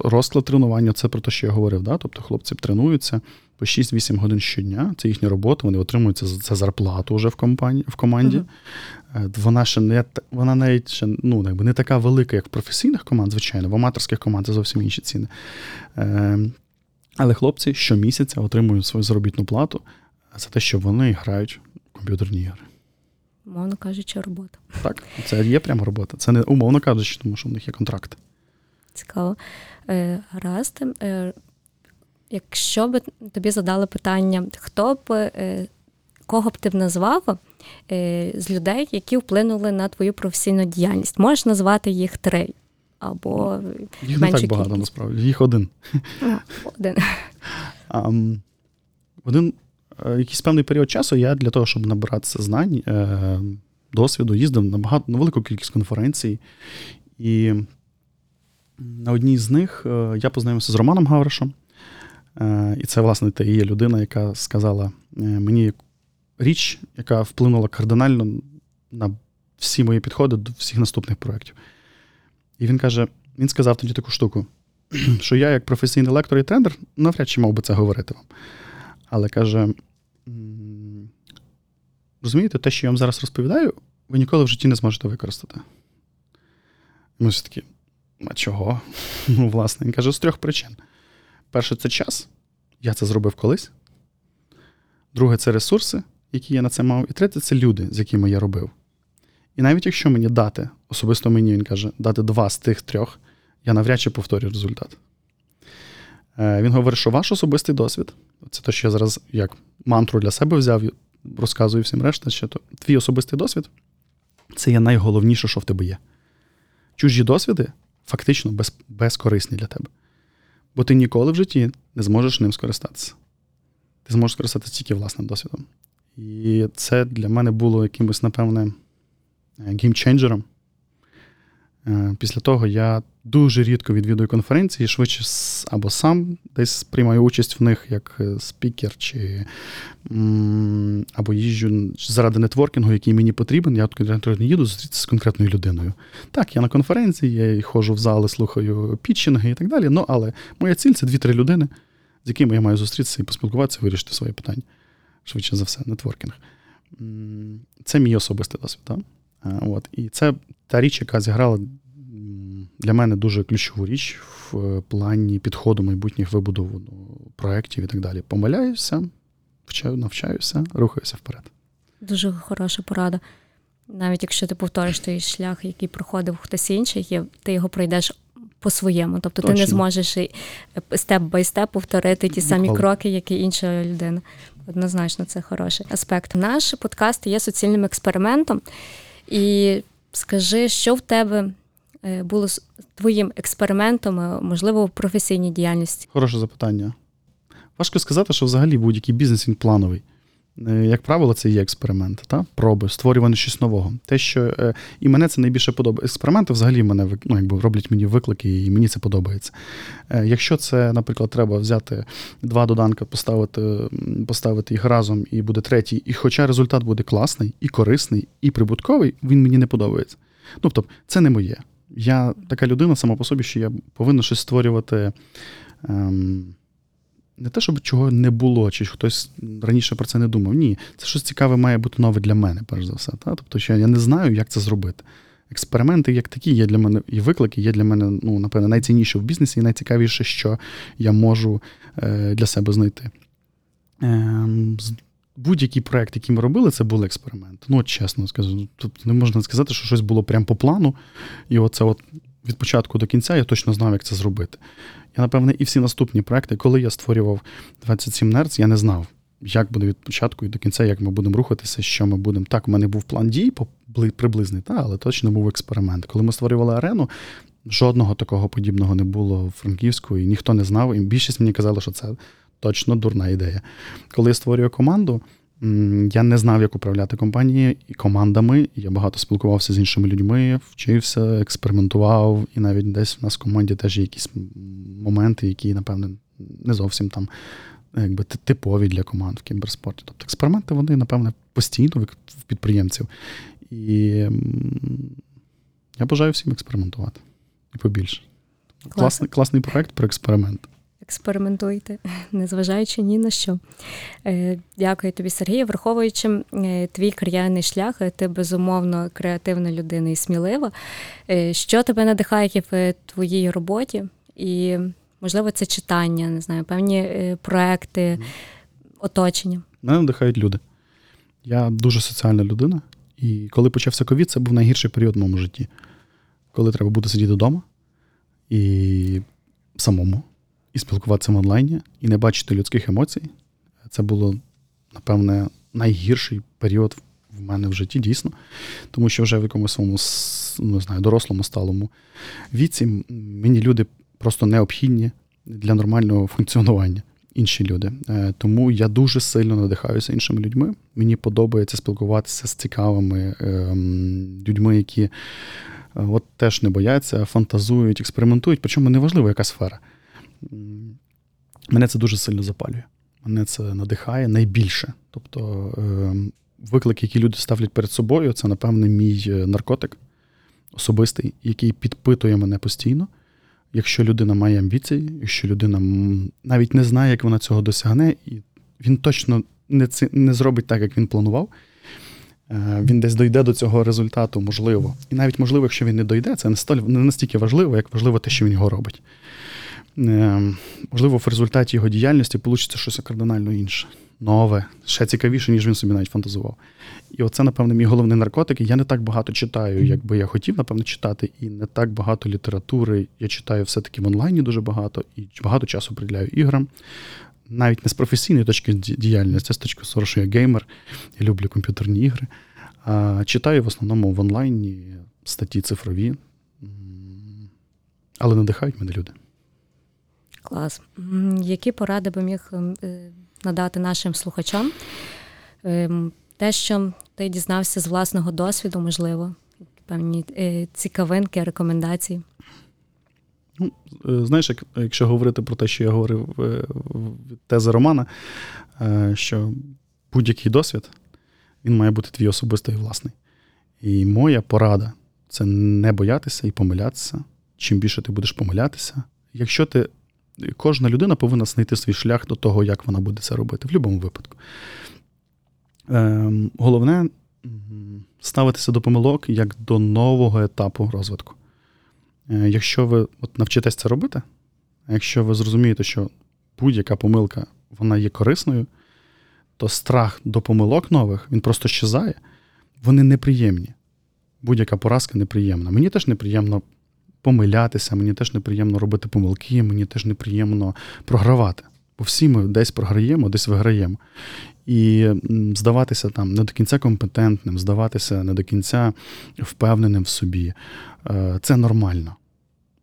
[SPEAKER 2] розклад тренування, це про те, що я говорив. Да? Тобто хлопці тренуються по 6-8 годин щодня. Це їхня робота, вони отримують це зарплату вже в компанії в команді. Uh-huh. Вона ще не вона навіть ще ну, якби не така велика, як в професійних команд, звичайно, в аматорських команд це зовсім інші ціни. Е, але хлопці щомісяця отримують свою заробітну плату за те, що вони грають в комп'ютерні ігри.
[SPEAKER 1] Умовно кажучи, робота.
[SPEAKER 2] Так, це є прямо робота. Це не умовно кажучи, тому що в них є контракт.
[SPEAKER 1] Цікаво. Е, Гаразд. Е, Якщо б тобі задали питання, хто б е, кого б ти б назвав е, з людей, які вплинули на твою професійну діяльність? Можеш назвати їх три? або
[SPEAKER 2] Їх не так багато, кількість. насправді. Їх один.
[SPEAKER 1] А, один. [LAUGHS]
[SPEAKER 2] Um, один е, якийсь певний період часу я для того, щоб набиратися знань, досвіду, їздив на багато на велику кількість конференцій. І на одній з них я познайомився з Романом Гавришем. І це, власне, та є людина, яка сказала мені річ, яка вплинула кардинально на всі мої підходи до всіх наступних проєктів. І він каже: він сказав тоді таку штуку, [CLEARS THROAT] що я, як професійний лектор і тренер, навряд чи мав би це говорити вам. Але каже: розумієте, те, що я вам зараз розповідаю, ви ніколи в житті не зможете використати. Ми все таки, а чого? [LAUGHS] Ну, власне, він каже, з трьох причин. Перше, це час. Я це зробив колись. Друге, це ресурси, які я на це мав. І третє це люди, з якими я робив. І навіть якщо мені дати, особисто мені він каже, дати два з тих трьох, я навряд чи повторю результат. Е, він говорить, що ваш особистий досвід це те, що я зараз як мантру для себе взяв, розказую всім решта, що то твій особистий досвід це є найголовніше, що в тебе є. Чужі досвіди фактично без, безкорисні для тебе. Бо ти ніколи в житті не зможеш ним скористатися. Ти зможеш скористатися тільки власним досвідом. І це для мене було якимось, напевне геймченджером. Е, після того я дуже рідко відвідую конференції, швидше або сам десь приймаю участь в них як е, спікер, чи або їжджу заради нетворкінгу, який мені потрібен. Я не їду зустрітися з конкретною людиною. Так, я на конференції, я ходжу в зали, слухаю пітчинги і так далі. Ну, але моя ціль це дві-три людини, з якими я маю зустрітися і поспілкуватися, вирішити свої питання. Швидше за все, нетворкінг. Це мій особистий досвід. Так? Е, от. І це та річ, яка зіграла для мене дуже ключову річ в плані підходу майбутніх вибудов проєктів і так далі. Помиляюся, вчаю, навчаюся, рухаюся вперед.
[SPEAKER 1] Дуже хороша порада. Навіть якщо ти повториш той шлях, який проходив хтось інший, ти його пройдеш по-своєму. Тобто Точно. ти не зможеш степ бай степ повторити ті самі Ніколи. кроки, як і інша людина. Однозначно, це хороший аспект. Наш подкаст є суцільним експериментом. І скажи, що в тебе е, було з твоїм експериментом, е, можливо, в професійній діяльності?
[SPEAKER 2] Хороше запитання. Важко сказати, що взагалі будь-який бізнес він плановий. Е, як правило, це є експеримент, та? проби, створювання щось нового. Те, що е, І мене це найбільше подобається. Експерименти взагалі мене ну, якби роблять мені виклики, і мені це подобається. Е, якщо це, наприклад, треба взяти два доданки, поставити поставити їх разом, і буде третій, і хоча результат буде класний, і корисний, і прибутковий, він мені не подобається. Ну, тобто, це не моє. Я така людина сама по собі, що я повинен щось створювати. Ем, не те, щоб чого не було, чи хтось раніше про це не думав. Ні, це щось цікаве має бути нове для мене, перш за все. Та? Тобто, що я не знаю, як це зробити. Експерименти, як такі, є для мене, і виклики є для мене, ну, напевно, найцінніше в бізнесі і найцікавіше, що я можу е, для себе знайти. Е, Будь-який проект, який ми робили, це був експеримент. Ну, от чесно скажу. Тобто не можна сказати, що щось було прямо по плану. І оце от від початку до кінця я точно знав, як це зробити. Я, напевне, і всі наступні проекти, коли я створював 27 Нерц, я не знав, як буде від початку і до кінця, як ми будемо рухатися, що ми будемо. Так, у мене був план дій приблизний, та, але точно був експеримент. Коли ми створювали арену, жодного такого подібного не було в Франківську, і ніхто не знав. І більшість мені казали, що це точно дурна ідея. Коли я створюю команду. Я не знав, як управляти компанією і командами. Я багато спілкувався з іншими людьми, вчився, експериментував, і навіть десь в нас в команді теж є якісь моменти, які, напевне, не зовсім там якби типові для команд в кіберспорті. Тобто експерименти, вони, напевне, постійно в підприємців. І я бажаю всім експериментувати і побільше. Класний, класний проект про експеримент
[SPEAKER 1] експериментуйте, [LAUGHS] незважаючи ні на що. Е, дякую тобі, Сергію. Враховуючи е, твій кар'єрний шлях, ти безумовно креативна людина і смілива. Е, що тебе надихає в твоїй роботі? І, можливо, це читання, не знаю, певні проекти, оточення.
[SPEAKER 2] Мене надихають люди. Я дуже соціальна людина, і коли почався ковід, це був найгірший період в моєму житті, коли треба буде сидіти вдома і самому і спілкуватися в онлайні, і не бачити людських емоцій. Це було, напевне, найгірший період в мене в житті, дійсно. Тому що вже в якомусь своєму не знаю, дорослому сталому віці мені люди просто необхідні для нормального функціонування. Інші люди. Е, тому я дуже сильно надихаюся іншими людьми. Мені подобається спілкуватися з цікавими ем, людьми, які е, от теж не бояться, фантазують, експериментують. Причому неважливо, яка сфера. Мене це дуже сильно запалює. Мене це надихає найбільше. Тобто ем, виклики, які люди ставлять перед собою, це, напевне, мій е, наркотик особистий, який підпитує мене постійно. Якщо людина має амбіції, якщо людина навіть не знає, як вона цього досягне, і він точно не це, не зробить так, як він планував. Е, він десь дойде до цього результату, можливо. І навіть можливо, якщо він не дойде, це не настільки важливо, як важливо те, що він його робить. Е, можливо, в результаті його діяльності вийде щось кардинально інше, нове, ще цікавіше, ніж він собі навіть фантазував. І оце, напевно, мій головний наркотик. Я не так багато читаю, як би я хотів, напевно, читати, і не так багато літератури. Я читаю все-таки в онлайні дуже багато і багато часу приділяю іграм. Навіть не з професійної точки діяльності, а з точки зору, що я геймер, я люблю комп'ютерні ігри. А Читаю в основному в онлайні статті цифрові, але надихають мене люди.
[SPEAKER 1] Клас. Які поради би міг ем, е, надати нашим слухачам? Ем, те, що ти дізнався з власного досвіду, можливо, певні е, цікавинки, рекомендації.
[SPEAKER 2] Ну, е, Знаєш, як, якщо говорити про те, що я говорив від тези Романа, що будь-який досвід він має бути твій особистий і власний. І моя порада це не боятися і помилятися. Чим більше ти будеш помилятися, якщо ти кожна людина повинна знайти свій шлях до того, як вона буде це робити, в будь-якому випадку. Ем, Головне ставитися до помилок як до нового етапу розвитку. Е, якщо ви от навчитесь це робити, якщо ви зрозумієте, що будь-яка помилка вона є корисною, то страх до помилок нових він просто щезає, вони неприємні. Будь-яка поразка неприємна. Мені теж неприємно помилятися, мені теж неприємно робити помилки, мені теж неприємно програвати. Бо всі ми десь програємо, десь виграємо. І здаватися там не до кінця компетентним, здаватися не до кінця впевненим в собі. Е, це нормально.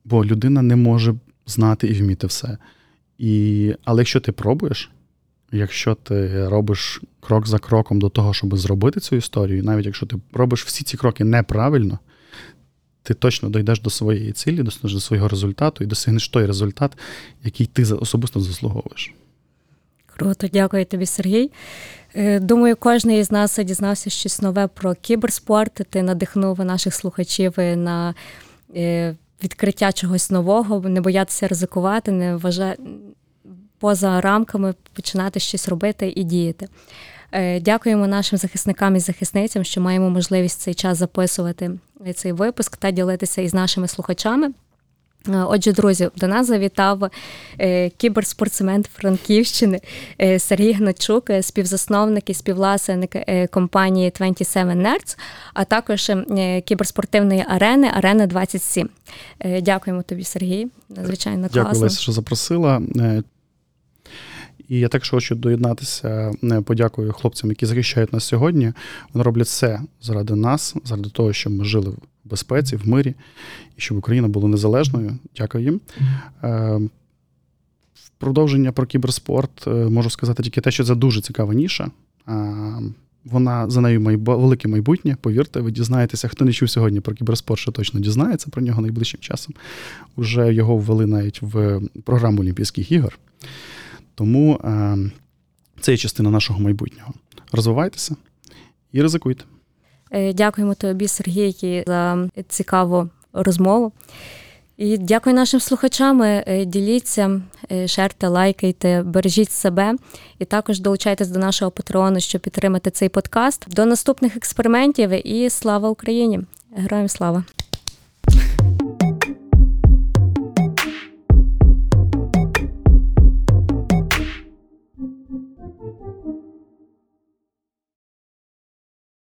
[SPEAKER 2] Бо людина не може знати і вміти все. І, Але якщо ти пробуєш, якщо ти робиш крок за кроком до того, щоб зробити цю історію, навіть якщо ти робиш всі ці кроки неправильно, ти точно дійдеш до своєї цілі, до свого результату і досягнеш той результат, який ти особисто заслуговуєш.
[SPEAKER 1] Круто, дякую тобі, Сергій. Е, думаю, кожен із нас дізнався щось нове про кіберспорт. Ти надихнув наших слухачів на е, відкриття чогось нового, не боятися ризикувати, не вважати поза рамками починати щось робити і діяти. Е, дякуємо нашим захисникам і захисницям, що маємо можливість цей час записувати цей випуск та ділитися із нашими слухачами. Е, отже, друзі, до нас завітав е, кіберспортсмен Франківщини Сергій Гначук, співзасновник і співвласник компанії 27 Nerds, а також кіберспортивної арени Арена 27. Дякуємо тобі, Сергій. Надзвичайно класно.
[SPEAKER 2] Дякую, Леся, що запросила. І я також хочу доєднатися. Подякую хлопцям, які захищають нас сьогодні. Вони роблять все заради нас, заради того, щоб ми жили в безпеці, в мирі, і щоб Україна була незалежною. Дякую їм. Е, в продовження про кіберспорт е, можу сказати тільки те, що це дуже цікава ніша. Вона за нею майб... велике майбутнє. Повірте, ви дізнаєтеся, хто не чув сьогодні про кіберспорт, що точно дізнається про нього найближчим часом. Уже його ввели навіть в програму Олімпійських ігор. Тому е, це є частина нашого майбутнього. Розвивайтеся і ризикуйте.
[SPEAKER 1] Е, дякуємо тобі, Сергій, за цікаву розмову. І дякую нашим слухачам. Е, діліться, е, шерте, лайкайте, бережіть себе і також долучайтесь до нашого патреону, щоб підтримати цей подкаст. До наступних експериментів і слава Україні! Героям слава!